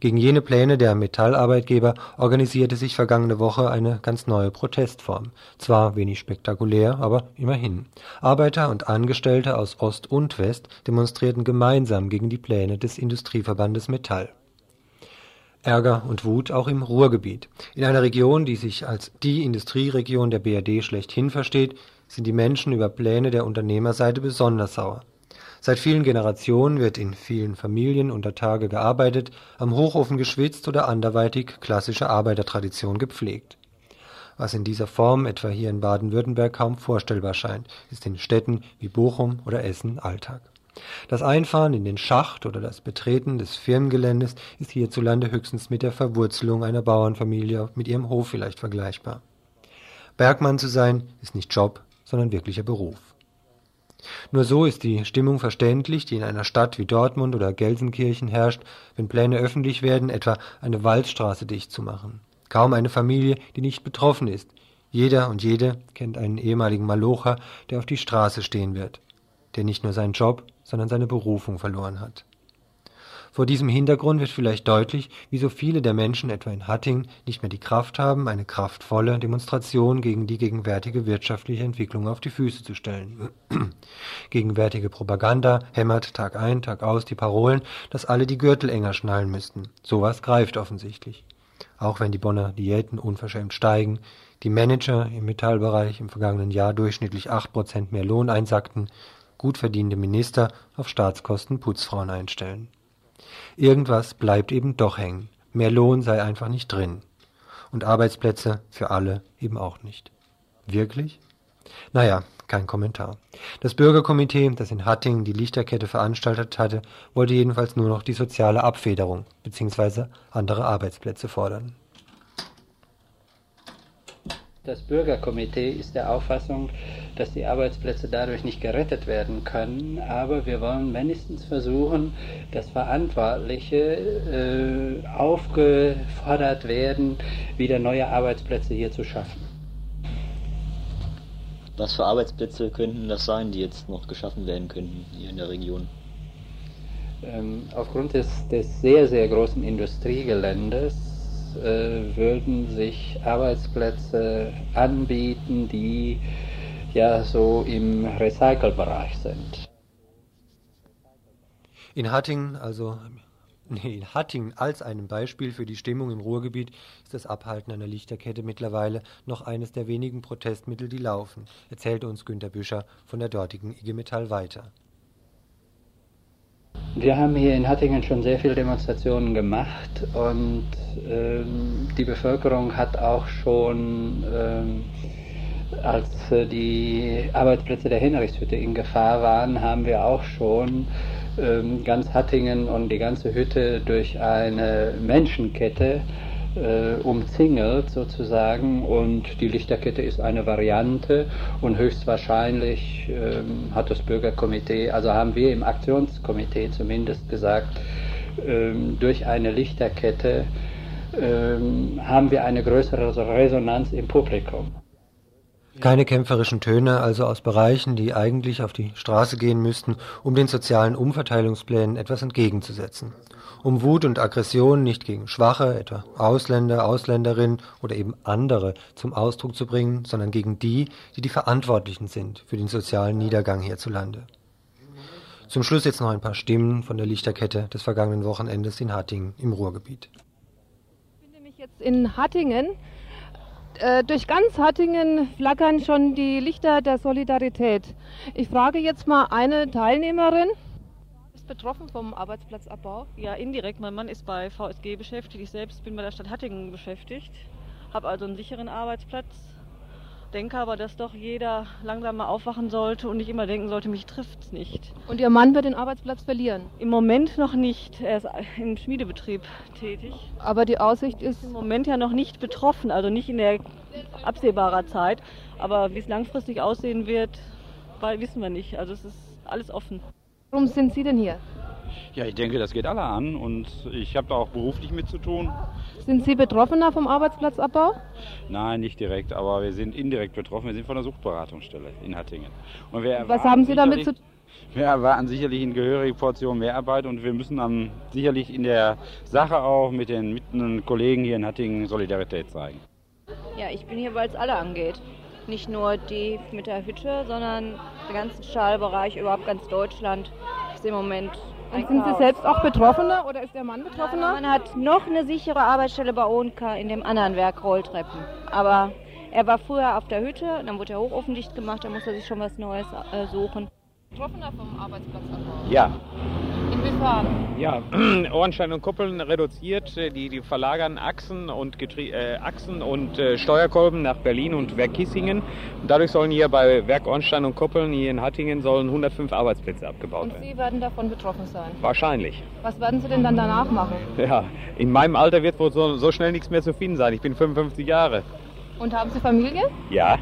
gegen jene Pläne der Metallarbeitgeber organisierte sich vergangene Woche eine ganz neue Protestform. Zwar wenig spektakulär, aber immerhin. Arbeiter und Angestellte aus Ost und West demonstrierten gemeinsam gegen die Pläne des Industrieverbandes Metall. Ärger und Wut auch im Ruhrgebiet. In einer Region, die sich als die Industrieregion der BRD schlechthin versteht, sind die Menschen über Pläne der Unternehmerseite besonders sauer Seit vielen Generationen wird in vielen Familien unter Tage gearbeitet, am Hochofen geschwitzt oder anderweitig klassische Arbeitertradition gepflegt. Was in dieser Form etwa hier in Baden-Württemberg kaum vorstellbar scheint, ist in Städten wie Bochum oder Essen Alltag. Das Einfahren in den Schacht oder das Betreten des Firmengeländes ist hierzulande höchstens mit der Verwurzelung einer Bauernfamilie mit ihrem Hof vielleicht vergleichbar. Bergmann zu sein ist nicht Job, sondern wirklicher Beruf. Nur so ist die Stimmung verständlich, die in einer Stadt wie Dortmund oder Gelsenkirchen herrscht, wenn Pläne öffentlich werden, etwa eine Waldstraße dicht zu machen. Kaum eine Familie, die nicht betroffen ist. Jeder und jede kennt einen ehemaligen Malocher, der auf die Straße stehen wird, der nicht nur seinen Job, sondern seine Berufung verloren hat. Vor diesem Hintergrund wird vielleicht deutlich, wieso viele der Menschen etwa in Hattingen nicht mehr die Kraft haben, eine kraftvolle Demonstration gegen die gegenwärtige wirtschaftliche Entwicklung auf die Füße zu stellen. Gegenwärtige Propaganda hämmert Tag ein, Tag aus die Parolen, dass alle die Gürtel enger schnallen müssten. Sowas greift offensichtlich. Auch wenn die Bonner Diäten unverschämt steigen, die Manager im Metallbereich im vergangenen Jahr durchschnittlich acht Prozent mehr Lohn einsackten, gut verdiente Minister auf Staatskosten Putzfrauen einstellen. Irgendwas bleibt eben doch hängen. Mehr Lohn sei einfach nicht drin. Und Arbeitsplätze für alle eben auch nicht. Wirklich? Naja, kein Kommentar. Das Bürgerkomitee, das in Hattingen die Lichterkette veranstaltet hatte, wollte jedenfalls nur noch die soziale Abfederung bzw. andere Arbeitsplätze fordern. Das Bürgerkomitee ist der Auffassung, dass die Arbeitsplätze dadurch nicht gerettet werden können, aber wir wollen wenigstens versuchen, dass Verantwortliche äh, aufgefordert werden, wieder neue Arbeitsplätze hier zu schaffen. Was für Arbeitsplätze könnten das sein, die jetzt noch geschaffen werden könnten hier in der Region? Ähm, aufgrund des, des sehr, sehr großen Industriegeländes äh, würden sich Arbeitsplätze anbieten, die ja so im Recycle-Bereich sind. In Hattingen, also nee, in Hattingen als einem Beispiel für die Stimmung im Ruhrgebiet ist das Abhalten einer Lichterkette mittlerweile noch eines der wenigen Protestmittel, die laufen, erzählte uns Günter Büscher von der dortigen IG Metall weiter. Wir haben hier in Hattingen schon sehr viele Demonstrationen gemacht und ähm, die Bevölkerung hat auch schon, ähm, als die Arbeitsplätze der Hinrichshütte in Gefahr waren, haben wir auch schon ähm, ganz Hattingen und die ganze Hütte durch eine Menschenkette äh, umzingelt sozusagen und die Lichterkette ist eine Variante und höchstwahrscheinlich ähm, hat das Bürgerkomitee, also haben wir im Aktionskomitee zumindest gesagt, ähm, durch eine Lichterkette ähm, haben wir eine größere Resonanz im Publikum. Keine kämpferischen Töne also aus Bereichen, die eigentlich auf die Straße gehen müssten, um den sozialen Umverteilungsplänen etwas entgegenzusetzen um Wut und Aggression nicht gegen Schwache, etwa Ausländer, Ausländerinnen oder eben andere zum Ausdruck zu bringen, sondern gegen die, die die Verantwortlichen sind für den sozialen Niedergang hierzulande. Zum Schluss jetzt noch ein paar Stimmen von der Lichterkette des vergangenen Wochenendes in Hattingen im Ruhrgebiet. Ich befinde mich jetzt in Hattingen. Äh, durch ganz Hattingen flackern schon die Lichter der Solidarität. Ich frage jetzt mal eine Teilnehmerin, betroffen vom Arbeitsplatzabbau? Ja, indirekt. Mein Mann ist bei VSG beschäftigt. Ich selbst bin bei der Stadt Hattingen beschäftigt. Habe also einen sicheren Arbeitsplatz. Denke aber, dass doch jeder langsam mal aufwachen sollte und nicht immer denken sollte, mich trifft es nicht. Und Ihr Mann wird den Arbeitsplatz verlieren? Im Moment noch nicht. Er ist im Schmiedebetrieb tätig. Aber die Aussicht ist. Im Moment ja noch nicht betroffen, also nicht in der absehbarer Zeit. Aber wie es langfristig aussehen wird, wissen wir nicht. Also es ist alles offen. Warum sind Sie denn hier? Ja, ich denke, das geht alle an und ich habe da auch beruflich mit zu tun. Sind Sie Betroffener vom Arbeitsplatzabbau? Nein, nicht direkt, aber wir sind indirekt betroffen. Wir sind von der Suchtberatungsstelle in Hattingen. Was haben Sie damit zu tun? Wir erwarten sicherlich eine gehörige Portion Mehrarbeit und wir müssen dann sicherlich in der Sache auch mit den, mit den Kollegen hier in Hattingen Solidarität zeigen. Ja, ich bin hier, weil es alle angeht. Nicht nur die mit der Hütte, sondern der ganze Stahlbereich, überhaupt ganz Deutschland ist im Moment und sind Sie selbst auch Betroffener oder ist der Mann Betroffener? Man hat noch eine sichere Arbeitsstelle bei ONK in dem anderen Werk Rolltreppen. Aber er war früher auf der Hütte, dann wurde der Hochofen dicht gemacht, dann muss er sich schon was Neues äh, suchen. Betroffener vom Arbeitsplatzabbau? Ja. Inwiefern? Ja, Ohrenstein und Kuppeln reduziert, äh, die, die verlagern Achsen und, Getrie äh, Achsen und äh, Steuerkolben nach Berlin und Werk Kissingen. Und dadurch sollen hier bei Werk Ornstein und Kuppeln hier in Hattingen sollen 105 Arbeitsplätze abgebaut werden. Und Sie werden davon betroffen sein? Wahrscheinlich. Was werden Sie denn dann danach machen? Ja, in meinem Alter wird wohl so, so schnell nichts mehr zu finden sein. Ich bin 55 Jahre. Und haben Sie Familie? Ja.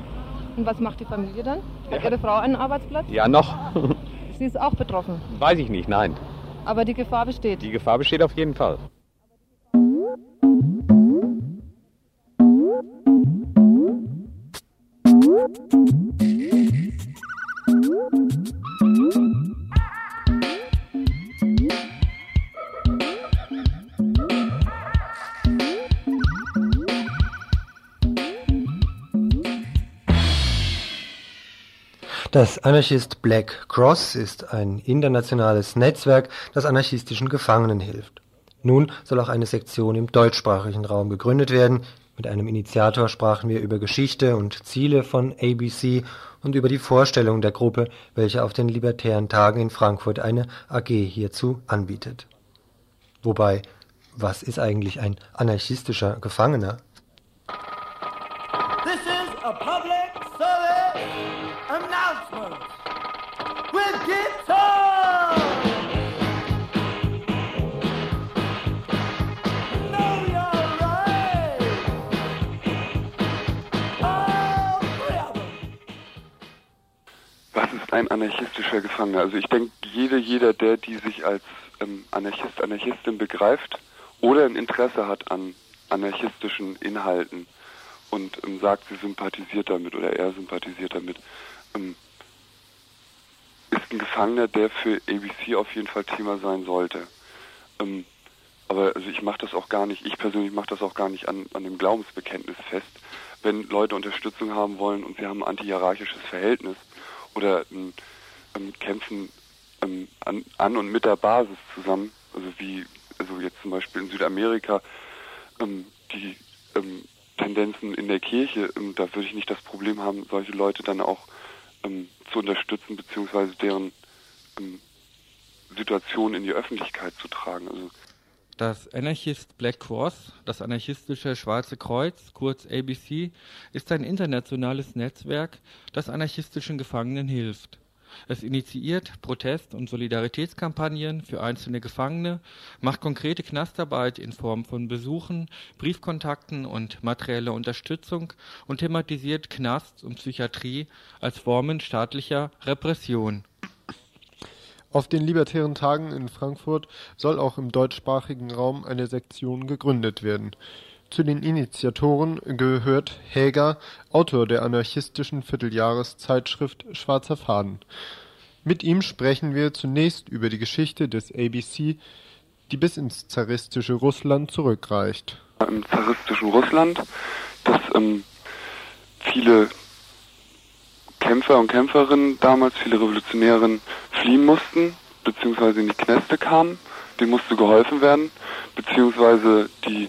Und was macht die Familie dann? Hat Ihre Frau einen Arbeitsplatz? Ja, noch. Sie ist auch betroffen. Weiß ich nicht, nein. Aber die Gefahr besteht. Die Gefahr besteht auf jeden Fall. Das Anarchist Black Cross ist ein internationales Netzwerk, das anarchistischen Gefangenen hilft. Nun soll auch eine Sektion im deutschsprachigen Raum gegründet werden. Mit einem Initiator sprachen wir über Geschichte und Ziele von ABC und über die Vorstellung der Gruppe, welche auf den Libertären Tagen in Frankfurt eine AG hierzu anbietet. Wobei, was ist eigentlich ein anarchistischer Gefangener? Ein anarchistischer Gefangener? Also ich denke, jeder, jeder, der die sich als ähm, Anarchist, Anarchistin begreift oder ein Interesse hat an anarchistischen Inhalten und ähm, sagt, sie sympathisiert damit oder er sympathisiert damit, ähm, ist ein Gefangener, der für ABC auf jeden Fall Thema sein sollte. Ähm, aber also ich mache das auch gar nicht, ich persönlich mache das auch gar nicht an, an dem Glaubensbekenntnis fest. Wenn Leute Unterstützung haben wollen und sie haben ein antihierarchisches Verhältnis oder ähm, kämpfen ähm, an, an und mit der Basis zusammen, also wie also jetzt zum Beispiel in Südamerika ähm, die ähm, Tendenzen in der Kirche, ähm, da würde ich nicht das Problem haben, solche Leute dann auch ähm, zu unterstützen beziehungsweise deren ähm, Situation in die Öffentlichkeit zu tragen. Also Das Anarchist Black Cross, das anarchistische Schwarze Kreuz, kurz ABC, ist ein internationales Netzwerk, das anarchistischen Gefangenen hilft. Es initiiert Protest- und Solidaritätskampagnen für einzelne Gefangene, macht konkrete Knastarbeit in Form von Besuchen, Briefkontakten und materieller Unterstützung und thematisiert Knast und Psychiatrie als Formen staatlicher Repression. Auf den Libertären Tagen in Frankfurt soll auch im deutschsprachigen Raum eine Sektion gegründet werden. Zu den Initiatoren gehört Häger, Autor der anarchistischen Vierteljahreszeitschrift Schwarzer Faden. Mit ihm sprechen wir zunächst über die Geschichte des ABC, die bis ins zaristische Russland zurückreicht. im zaristischen Russland, dass ähm, viele Kämpfer und Kämpferinnen damals, viele Revolutionärinnen fliehen mussten, beziehungsweise in die Kneste kamen, denen musste geholfen werden, beziehungsweise die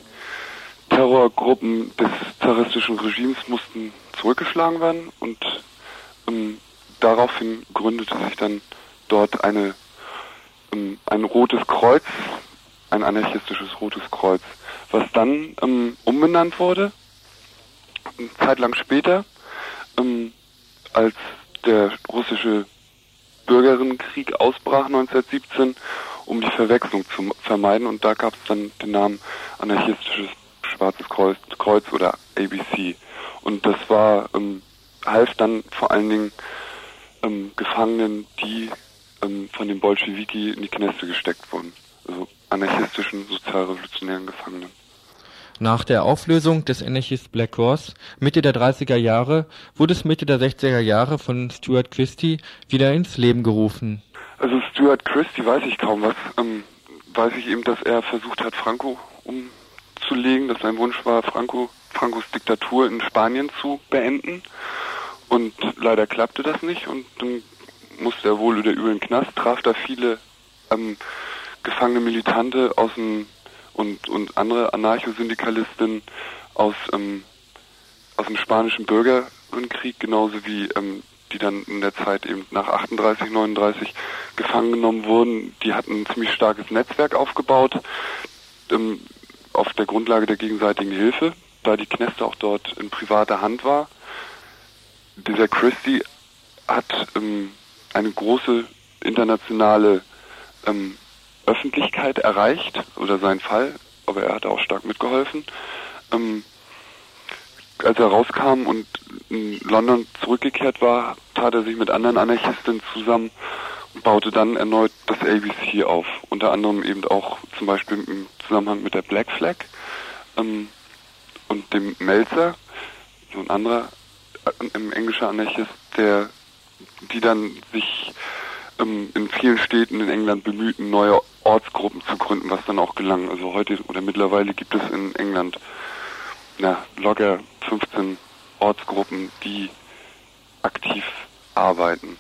Terrorgruppen des zaristischen Regimes mussten zurückgeschlagen werden und ähm, daraufhin gründete sich dann dort eine, ähm, ein rotes Kreuz, ein anarchistisches rotes Kreuz, was dann ähm, umbenannt wurde, eine Zeit lang später, ähm, als der russische Bürgerinnenkrieg ausbrach 1917, um die Verwechslung zu vermeiden und da gab es dann den Namen anarchistisches Schwarzes Kreuz, Kreuz oder ABC. Und das war, ähm, half dann vor allen Dingen ähm, Gefangenen, die ähm, von den Bolschewiki in die Kneste gesteckt wurden. Also anarchistischen, sozialrevolutionären Gefangenen. Nach der Auflösung des Anarchist Black Cross Mitte der 30er Jahre wurde es Mitte der 60er Jahre von Stuart Christie wieder ins Leben gerufen. Also Stuart Christie weiß ich kaum was. Ähm, weiß ich eben, dass er versucht hat, Franco umzulegen, dass sein Wunsch war, Franco, Francos Diktatur in Spanien zu beenden. Und leider klappte das nicht und dann musste er wohl oder übel in den Knast, traf da viele ähm, gefangene Militante aus dem und, und andere Anarchosyndikalistinnen aus, ähm, aus dem spanischen Bürgerkrieg, genauso wie ähm, die dann in der Zeit eben nach 38, 39 gefangen genommen wurden. Die hatten ein ziemlich starkes Netzwerk aufgebaut ähm, auf der Grundlage der gegenseitigen Hilfe, da die Kneste auch dort in privater Hand war. Dieser Christie hat ähm, eine große internationale ähm, Öffentlichkeit erreicht oder sein Fall, aber er hat auch stark mitgeholfen. Ähm, als er rauskam und in London zurückgekehrt war, tat er sich mit anderen Anarchisten zusammen und baute dann erneut das ABC auf. Unter anderem eben auch zum Beispiel im Zusammenhang mit der Black Flag ähm, und dem Melzer, so ein anderer äh, ein englischer Anarchist, der die dann sich ähm, in vielen Städten in England bemühten, neue Ortsgruppen zu gründen, was dann auch gelang. Also heute oder mittlerweile gibt es in England na, locker 15 Ortsgruppen, die aktiv arbeiten.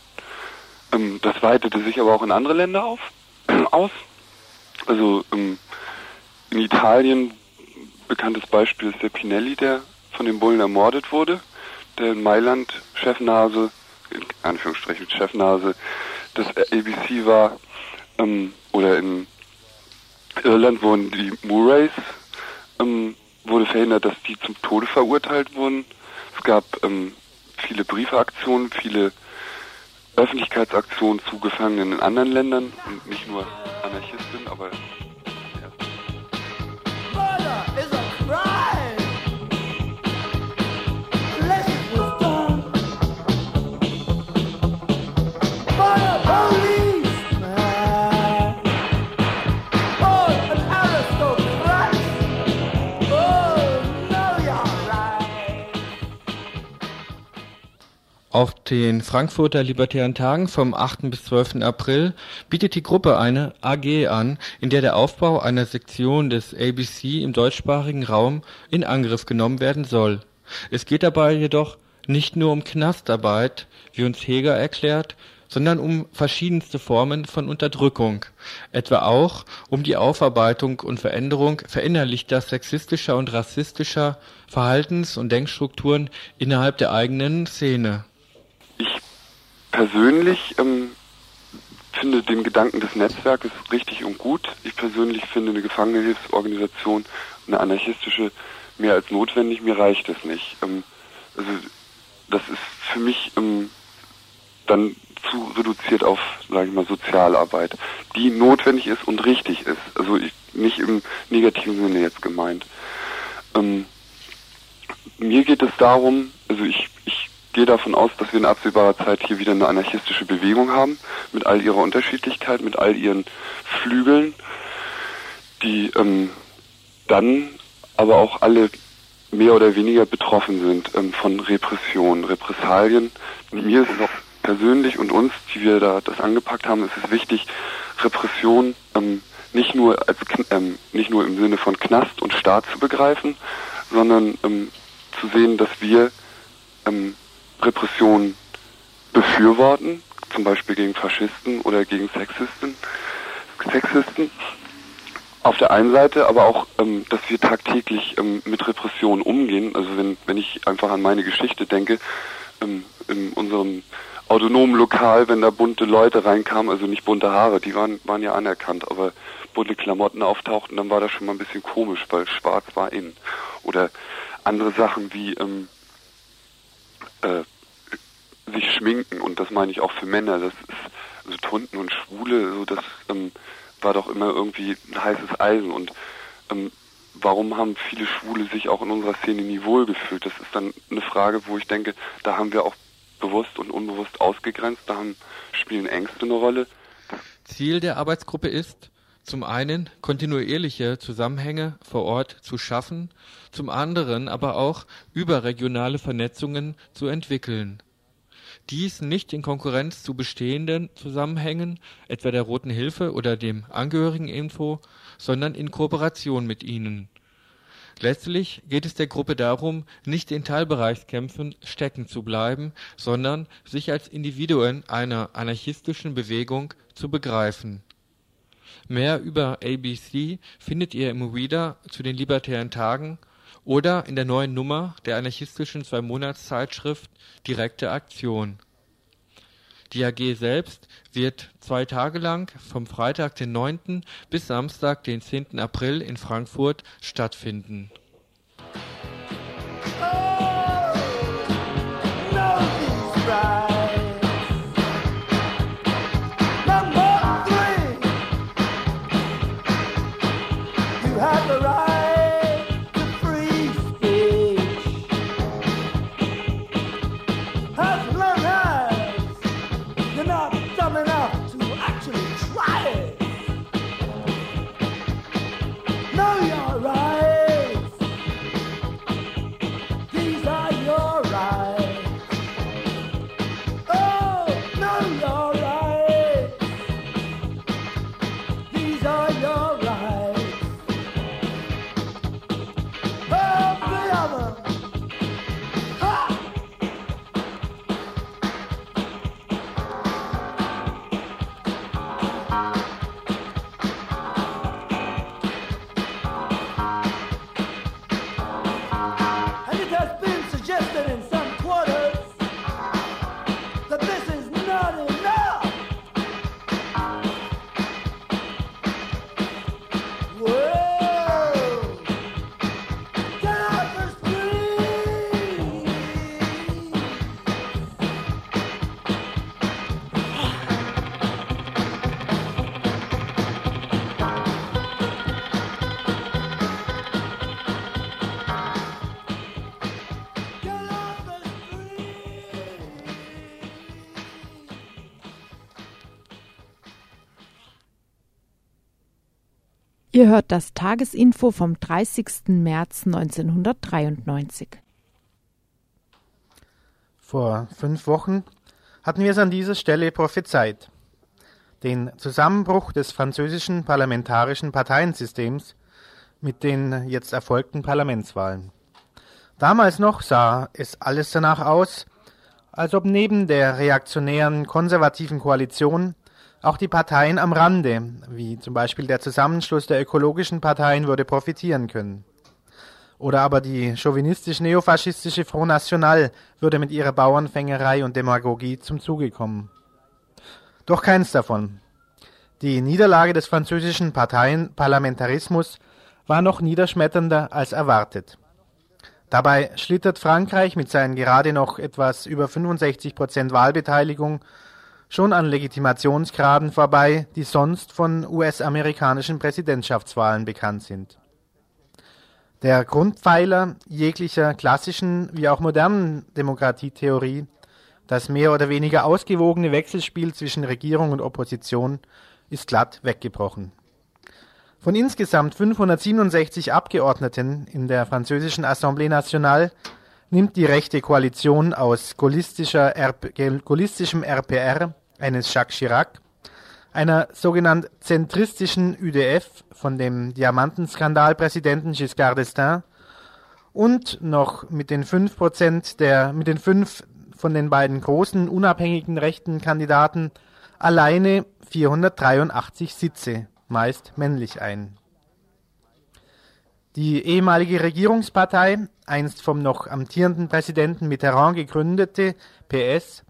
Ähm, das weitete sich aber auch in andere Länder auf, aus. Also ähm, in Italien bekanntes Beispiel ist der Pinelli, der von den Bullen ermordet wurde, der in Mailand Chefnase, in Anführungsstrichen Chefnase des ABC war, ähm, oder in Irland wurden die Murrays, ähm, wurde verhindert, dass die zum Tode verurteilt wurden. Es gab ähm, viele Briefeaktionen, viele Öffentlichkeitsaktionen zu Gefangenen in anderen Ländern und nicht nur Anarchisten, aber Auf den Frankfurter Libertären Tagen vom 8. bis 12. April bietet die Gruppe eine AG an, in der der Aufbau einer Sektion des ABC im deutschsprachigen Raum in Angriff genommen werden soll. Es geht dabei jedoch nicht nur um Knastarbeit, wie uns Heger erklärt, sondern um verschiedenste Formen von Unterdrückung, etwa auch um die Aufarbeitung und Veränderung verinnerlichter sexistischer und rassistischer Verhaltens- und Denkstrukturen innerhalb der eigenen Szene. Persönlich ähm, finde den Gedanken des Netzwerkes richtig und gut. Ich persönlich finde eine Gefangenenhilfsorganisation, eine anarchistische, mehr als notwendig. Mir reicht es nicht. Ähm, also das ist für mich ähm, dann zu reduziert auf, sage ich mal, Sozialarbeit, die notwendig ist und richtig ist. Also ich, nicht im negativen Sinne jetzt gemeint. Ähm, mir geht es darum, also ich, ich gehe davon aus, dass wir in absehbarer Zeit hier wieder eine anarchistische Bewegung haben, mit all ihrer Unterschiedlichkeit, mit all ihren Flügeln, die ähm, dann aber auch alle mehr oder weniger betroffen sind ähm, von Repression, Repressalien. Mir ist es auch persönlich und uns, die wir da das angepackt haben, ist es wichtig, Repression ähm, nicht nur als ähm, nicht nur im Sinne von Knast und Staat zu begreifen, sondern ähm, zu sehen, dass wir ähm, Repression befürworten, zum Beispiel gegen Faschisten oder gegen Sexisten, Sexisten. Auf der einen Seite, aber auch, ähm, dass wir tagtäglich ähm, mit Repression umgehen. Also wenn, wenn ich einfach an meine Geschichte denke, ähm, in unserem autonomen Lokal, wenn da bunte Leute reinkamen, also nicht bunte Haare, die waren, waren ja anerkannt, aber bunte Klamotten auftauchten, dann war das schon mal ein bisschen komisch, weil schwarz war in. Oder andere Sachen wie ähm, äh, sich schminken und das meine ich auch für Männer. Das ist also Tunden und Schwule, so das ähm, war doch immer irgendwie ein heißes Eisen und ähm, warum haben viele Schwule sich auch in unserer Szene nie wohlgefühlt? Das ist dann eine Frage, wo ich denke, da haben wir auch bewusst und unbewusst ausgegrenzt, da haben, spielen Ängste eine Rolle. Ziel der Arbeitsgruppe ist, zum einen kontinuierliche Zusammenhänge vor Ort zu schaffen, zum anderen aber auch überregionale Vernetzungen zu entwickeln. Dies nicht in Konkurrenz zu bestehenden Zusammenhängen, etwa der Roten Hilfe oder dem Angehörigeninfo, sondern in Kooperation mit ihnen. Letztlich geht es der Gruppe darum, nicht in Teilbereichskämpfen stecken zu bleiben, sondern sich als Individuen einer anarchistischen Bewegung zu begreifen. Mehr über ABC findet ihr im Reader zu den Libertären Tagen oder in der neuen Nummer der anarchistischen Zwei-Monats-Zeitschrift Direkte Aktion. Die AG selbst wird zwei Tage lang vom Freitag, den 9. bis Samstag, den 10. April in Frankfurt stattfinden. Ihr hört das Tagesinfo vom 30. März 1993. Vor fünf Wochen hatten wir es an dieser Stelle prophezeit. Den Zusammenbruch des französischen parlamentarischen Parteiensystems mit den jetzt erfolgten Parlamentswahlen. Damals noch sah es alles danach aus, als ob neben der reaktionären konservativen Koalition auch die Parteien am Rande, wie zum Beispiel der Zusammenschluss der ökologischen Parteien, würde profitieren können. Oder aber die chauvinistisch-neofaschistische Front National würde mit ihrer Bauernfängerei und Demagogie zum Zuge kommen. Doch keins davon. Die Niederlage des französischen Parteienparlamentarismus war noch niederschmetternder als erwartet. Dabei schlittert Frankreich mit seinen gerade noch etwas über 65 Prozent Wahlbeteiligung schon an Legitimationsgraden vorbei, die sonst von US-amerikanischen Präsidentschaftswahlen bekannt sind. Der Grundpfeiler jeglicher klassischen wie auch modernen Demokratietheorie, das mehr oder weniger ausgewogene Wechselspiel zwischen Regierung und Opposition, ist glatt weggebrochen. Von insgesamt 567 Abgeordneten in der französischen Assemblée nationale nimmt die rechte Koalition aus gaullistischer RP, gaullistischem RPR eines Jacques Chirac, einer sogenannt zentristischen UDF von dem Diamantenskandalpräsidenten Giscard d'Estaing und noch mit den fünf Prozent der, mit den fünf von den beiden großen unabhängigen rechten Kandidaten alleine 483 Sitze, meist männlich ein. Die ehemalige Regierungspartei, einst vom noch amtierenden Präsidenten Mitterrand gegründete PS,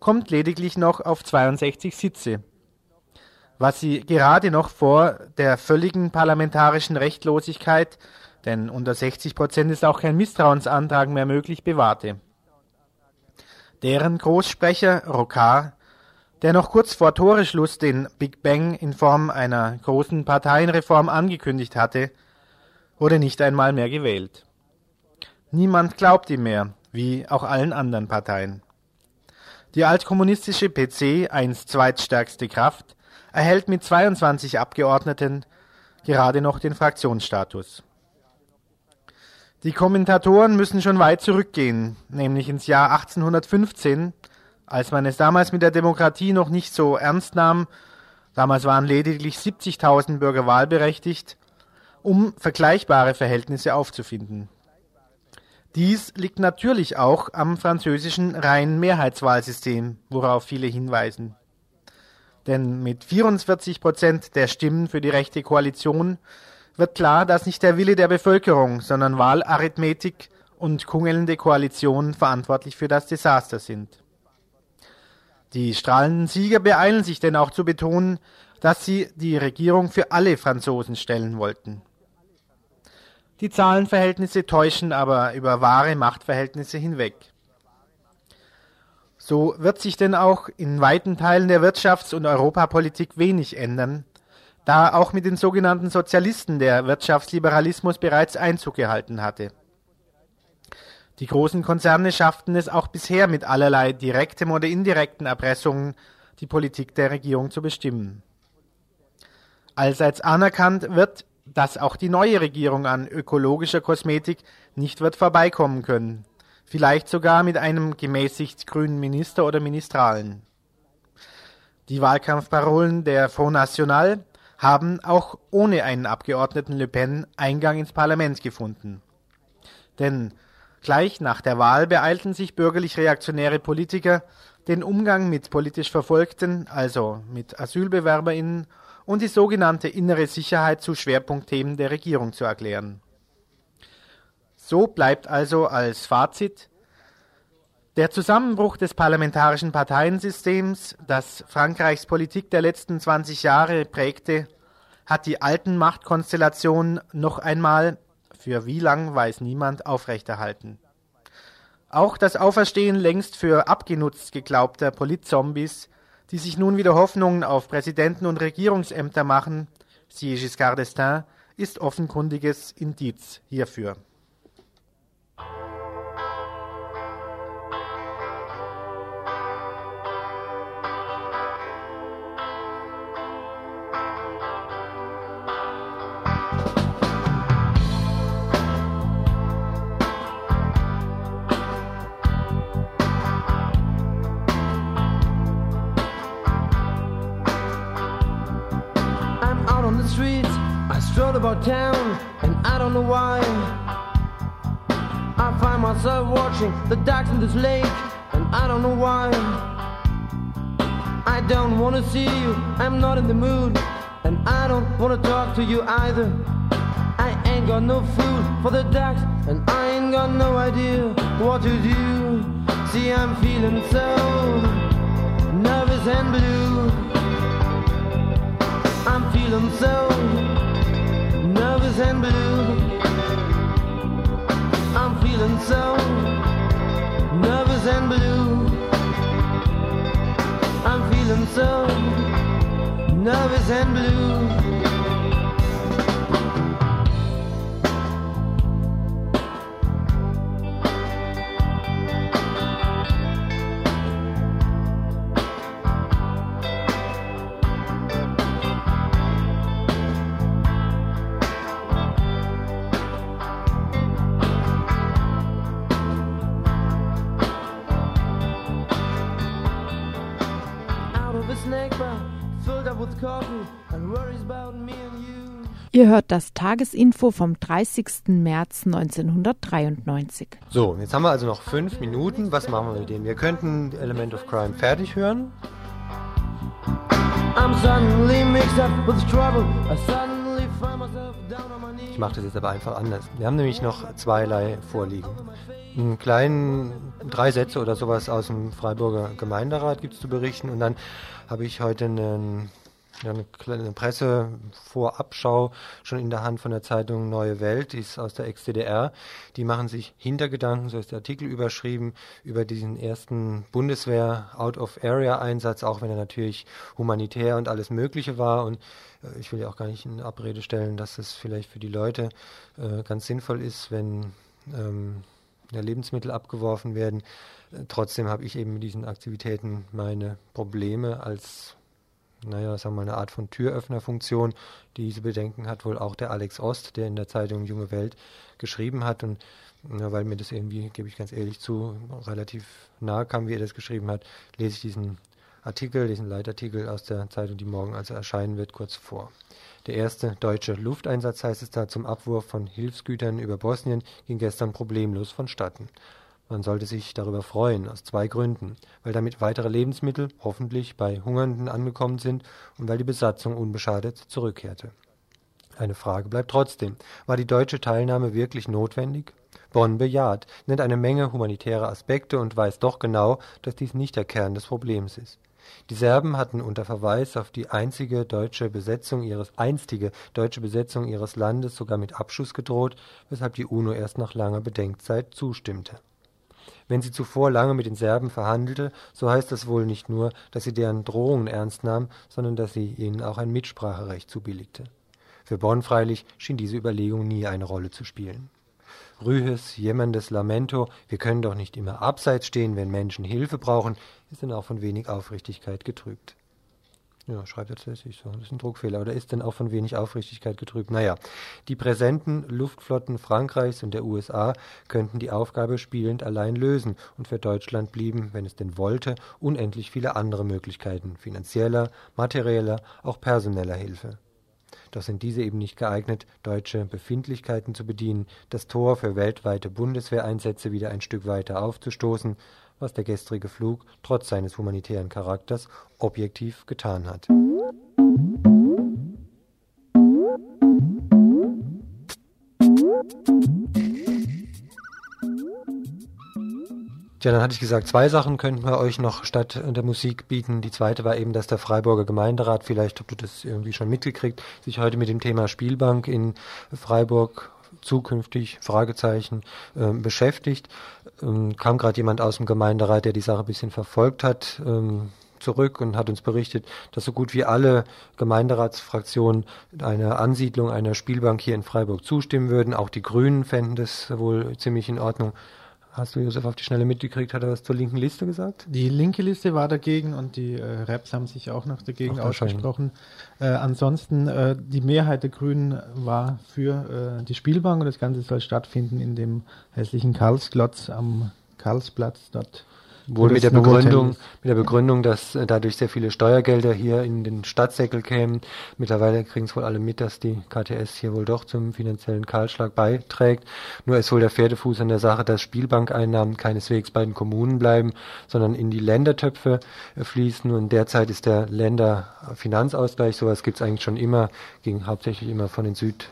kommt lediglich noch auf 62 Sitze, was sie gerade noch vor der völligen parlamentarischen Rechtlosigkeit, denn unter 60 Prozent ist auch kein Misstrauensantrag mehr möglich, bewahrte. Deren Großsprecher Rocard, der noch kurz vor Toreschluss den Big Bang in Form einer großen Parteienreform angekündigt hatte, wurde nicht einmal mehr gewählt. Niemand glaubt ihm mehr, wie auch allen anderen Parteien. Die altkommunistische PC, einst zweitstärkste Kraft, erhält mit 22 Abgeordneten gerade noch den Fraktionsstatus. Die Kommentatoren müssen schon weit zurückgehen, nämlich ins Jahr 1815, als man es damals mit der Demokratie noch nicht so ernst nahm, damals waren lediglich 70.000 Bürger wahlberechtigt, um vergleichbare Verhältnisse aufzufinden. Dies liegt natürlich auch am französischen reinen Mehrheitswahlsystem, worauf viele hinweisen. Denn mit 44 Prozent der Stimmen für die rechte Koalition wird klar, dass nicht der Wille der Bevölkerung, sondern Wahlarithmetik und kungelnde Koalitionen verantwortlich für das Desaster sind. Die strahlenden Sieger beeilen sich denn auch zu betonen, dass sie die Regierung für alle Franzosen stellen wollten. Die Zahlenverhältnisse täuschen aber über wahre Machtverhältnisse hinweg. So wird sich denn auch in weiten Teilen der Wirtschafts- und Europapolitik wenig ändern, da auch mit den sogenannten Sozialisten der Wirtschaftsliberalismus bereits Einzug gehalten hatte. Die großen Konzerne schafften es auch bisher mit allerlei direktem oder indirekten Erpressungen, die Politik der Regierung zu bestimmen. Allseits anerkannt wird, dass auch die neue Regierung an ökologischer Kosmetik nicht wird vorbeikommen können, vielleicht sogar mit einem gemäßigt grünen Minister oder Ministralen. Die Wahlkampfparolen der Front National haben auch ohne einen Abgeordneten Le Pen Eingang ins Parlament gefunden. Denn gleich nach der Wahl beeilten sich bürgerlich-reaktionäre Politiker, den Umgang mit politisch Verfolgten, also mit Asylbewerberinnen und die sogenannte innere Sicherheit zu Schwerpunktthemen der Regierung zu erklären. So bleibt also als Fazit der Zusammenbruch des parlamentarischen Parteiensystems, das Frankreichs Politik der letzten 20 Jahre prägte, hat die alten Machtkonstellationen noch einmal, für wie lang weiß niemand, aufrechterhalten. Auch das Auferstehen längst für abgenutzt geglaubter Politzombies, die sich nun wieder Hoffnungen auf Präsidenten und Regierungsämter machen, siehe Giscard d'Estaing, ist offenkundiges Indiz hierfür. I stroll about town, and I don't know why. I find myself watching the ducks in this lake, and I don't know why. I don't wanna see you, I'm not in the mood, and I don't wanna talk to you either. I ain't got no food for the ducks, and I ain't got no idea what to do. See, I'm feeling so nervous and blue. I'm feeling so nervous and blue. I'm feeling so nervous and blue. I'm feeling so nervous and blue. Ihr hört das Tagesinfo vom 30. März 1993. So, jetzt haben wir also noch fünf Minuten. Was machen wir mit dem? Wir könnten Element of Crime fertig hören. I'm suddenly mixed up with trouble. I suddenly find myself down on my knees. Ich mache das jetzt aber einfach anders. Wir haben nämlich noch zweierlei vorliegen. Einen kleinen, drei Sätze oder sowas aus dem Freiburger Gemeinderat gibt es zu berichten und dann habe ich heute einen, ja, eine kleine Pressevorabschau schon in der Hand von der Zeitung Neue Welt, die ist aus der Ex-DDR. Die machen sich Hintergedanken, so ist der Artikel überschrieben, über diesen ersten Bundeswehr-Out-of-Area-Einsatz, auch wenn er natürlich humanitär und alles Mögliche war und äh, ich will ja auch gar nicht in Abrede stellen, dass es vielleicht für die Leute äh, ganz sinnvoll ist, wenn ähm, ja, Lebensmittel abgeworfen werden. Äh, Trotzdem habe ich eben mit diesen Aktivitäten meine Probleme als, naja, sagen wir mal, eine Art von Türöffnerfunktion. Diese Bedenken hat wohl auch der Alex Ost, der in der Zeitung Junge Welt geschrieben hat. Und ja, weil mir das irgendwie, gebe ich ganz ehrlich zu, relativ nahe kam, wie er das geschrieben hat, lese ich diesen Artikel, diesen Leitartikel aus der Zeitung, die morgen also erscheinen wird, kurz vor. Der erste deutsche Lufteinsatz, heißt es da, zum Abwurf von Hilfsgütern über Bosnien ging gestern problemlos vonstatten. Man sollte sich darüber freuen, aus zwei Gründen. Weil damit weitere Lebensmittel hoffentlich bei Hungernden angekommen sind und weil die Besatzung unbeschadet zurückkehrte. Eine Frage bleibt trotzdem. War die deutsche Teilnahme wirklich notwendig? Bonn bejaht, nennt eine Menge humanitäre Aspekte und weiß doch genau, dass dies nicht der Kern des Problems ist. Die Serben hatten unter Verweis auf die einzige deutsche Besetzung ihres einstige deutsche Besetzung ihres Landes sogar mit Abschuss gedroht, weshalb die UNO erst nach langer Bedenkzeit zustimmte. Wenn sie zuvor lange mit den Serben verhandelte, so heißt das wohl nicht nur, dass sie deren Drohungen ernst nahm, sondern dass sie ihnen auch ein Mitspracherecht zubilligte. Für Bonn freilich schien diese Überlegung nie eine Rolle zu spielen. Rühes, jammerndes Lamento, wir können doch nicht immer abseits stehen, wenn Menschen Hilfe brauchen, ist dann auch von wenig Aufrichtigkeit getrübt. Ja, schreibt tatsächlich so. Das ist ein Druckfehler. Oder ist denn auch von wenig Aufrichtigkeit getrübt? Naja, die präsenten Luftflotten Frankreichs und der USA könnten die Aufgabe spielend allein lösen und für Deutschland blieben, wenn es denn wollte, unendlich viele andere Möglichkeiten finanzieller, materieller, auch personeller Hilfe. Doch sind diese eben nicht geeignet, deutsche Befindlichkeiten zu bedienen, das Tor für weltweite Bundeswehreinsätze wieder ein Stück weiter aufzustoßen, was der gestrige Flug trotz seines humanitären Charakters objektiv getan hat. Tja, dann hatte ich gesagt, zwei Sachen könnten wir euch noch statt der Musik bieten. Die zweite war eben, dass der Freiburger Gemeinderat, vielleicht habt ihr das irgendwie schon mitgekriegt, sich heute mit dem Thema Spielbank in Freiburg zukünftig Fragezeichen äh, beschäftigt. Ähm, kam gerade jemand aus dem Gemeinderat, der die Sache ein bisschen verfolgt hat. Ähm, zurück und hat uns berichtet, dass so gut wie alle Gemeinderatsfraktionen einer Ansiedlung einer Spielbank hier in Freiburg zustimmen würden. Auch die Grünen fänden das wohl ziemlich in Ordnung. Hast du, Josef, auf die Schnelle mitgekriegt? Hat er was zur linken Liste gesagt? Die linke Liste war dagegen und die äh, Raps haben sich auch noch dagegen auch ausgesprochen. Äh, ansonsten, äh, die Mehrheit der Grünen war für äh, die Spielbank und das Ganze soll stattfinden in dem hässlichen Karlsklotz am Karlsplatz dort Wohl mit der Begründung, mit der Begründung, dass äh, dadurch sehr viele Steuergelder hier in den Stadtsäckel kämen. Mittlerweile kriegen es wohl alle mit, dass die KTS hier wohl doch zum finanziellen Kahlschlag beiträgt. Nur ist wohl der Pferdefuß an der Sache, dass Spielbankeinnahmen keineswegs bei den Kommunen bleiben, sondern in die Ländertöpfe äh, fließen. Und derzeit ist der Länderfinanzausgleich, sowas gibt es eigentlich schon immer, ging hauptsächlich immer von den Süd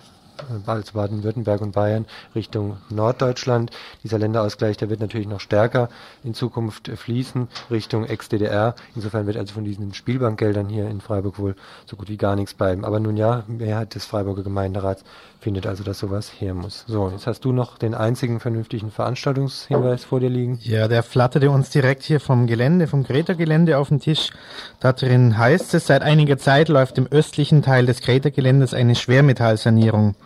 also Baden-Württemberg und Bayern Richtung Norddeutschland. Dieser Länderausgleich, der wird natürlich noch stärker in Zukunft fließen Richtung Ex-DDR. Insofern wird also von diesen Spielbankgeldern hier in Freiburg wohl so gut wie gar nichts bleiben. Aber nun ja, Mehrheit des Freiburger Gemeinderats findet also, dass sowas her muss. So, jetzt hast du noch den einzigen vernünftigen Veranstaltungshinweis vor dir liegen. Ja, der flatterte uns direkt hier vom Gelände, vom Greta-Gelände auf den Tisch. Da drin heißt es, seit einiger Zeit läuft im östlichen Teil des Greta-Geländes eine Schwermetallsanierung.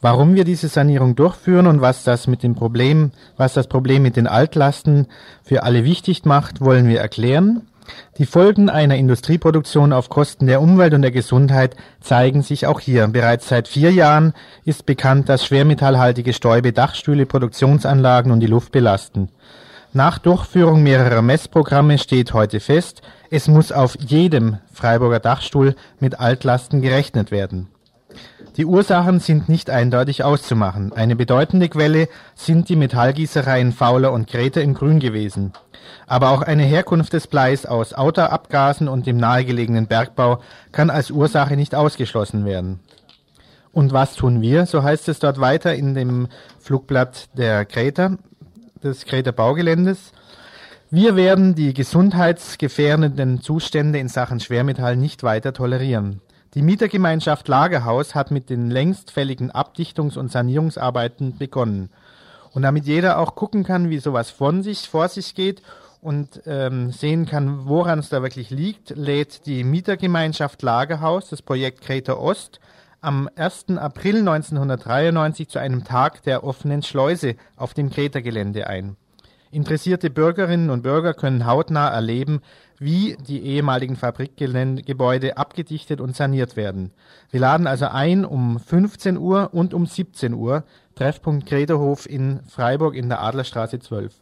Warum wir diese Sanierung durchführen und was das mit dem Problem, was das Problem mit den Altlasten für alle wichtig macht, wollen wir erklären. Die Folgen einer Industrieproduktion auf Kosten der Umwelt und der Gesundheit zeigen sich auch hier. Bereits seit vier Jahren ist bekannt, dass schwermetallhaltige Stäube Dachstühle, Produktionsanlagen und die Luft belasten. Nach Durchführung mehrerer Messprogramme steht heute fest, es muss auf jedem Freiburger Dachstuhl mit Altlasten gerechnet werden. Die Ursachen sind nicht eindeutig auszumachen. Eine bedeutende Quelle sind die Metallgießereien Fauler und Grete in Grün gewesen. Aber auch eine Herkunft des Bleis aus Autoabgasen und dem nahegelegenen Bergbau kann als Ursache nicht ausgeschlossen werden. Und was tun wir? So heißt es dort weiter in dem Flugblatt der Greta, des Greta Baugeländes. Wir werden die gesundheitsgefährdenden Zustände in Sachen Schwermetall nicht weiter tolerieren. Die Mietergemeinschaft Lagerhaus hat mit den längst fälligen Abdichtungs- und Sanierungsarbeiten begonnen. Und damit jeder auch gucken kann, wie sowas von sich, vor sich geht und ähm, sehen kann, woran es da wirklich liegt, lädt die Mietergemeinschaft Lagerhaus, das Projekt Kreta Ost, am 1. April 1993 zu einem Tag der offenen Schleuse auf dem Kreta-Gelände ein. Interessierte Bürgerinnen und Bürger können hautnah erleben, wie die ehemaligen Fabrikgebäude abgedichtet und saniert werden. Wir laden also ein um 15 Uhr und um 17 Uhr, Treffpunkt Grederhof in Freiburg in der Adlerstraße 12.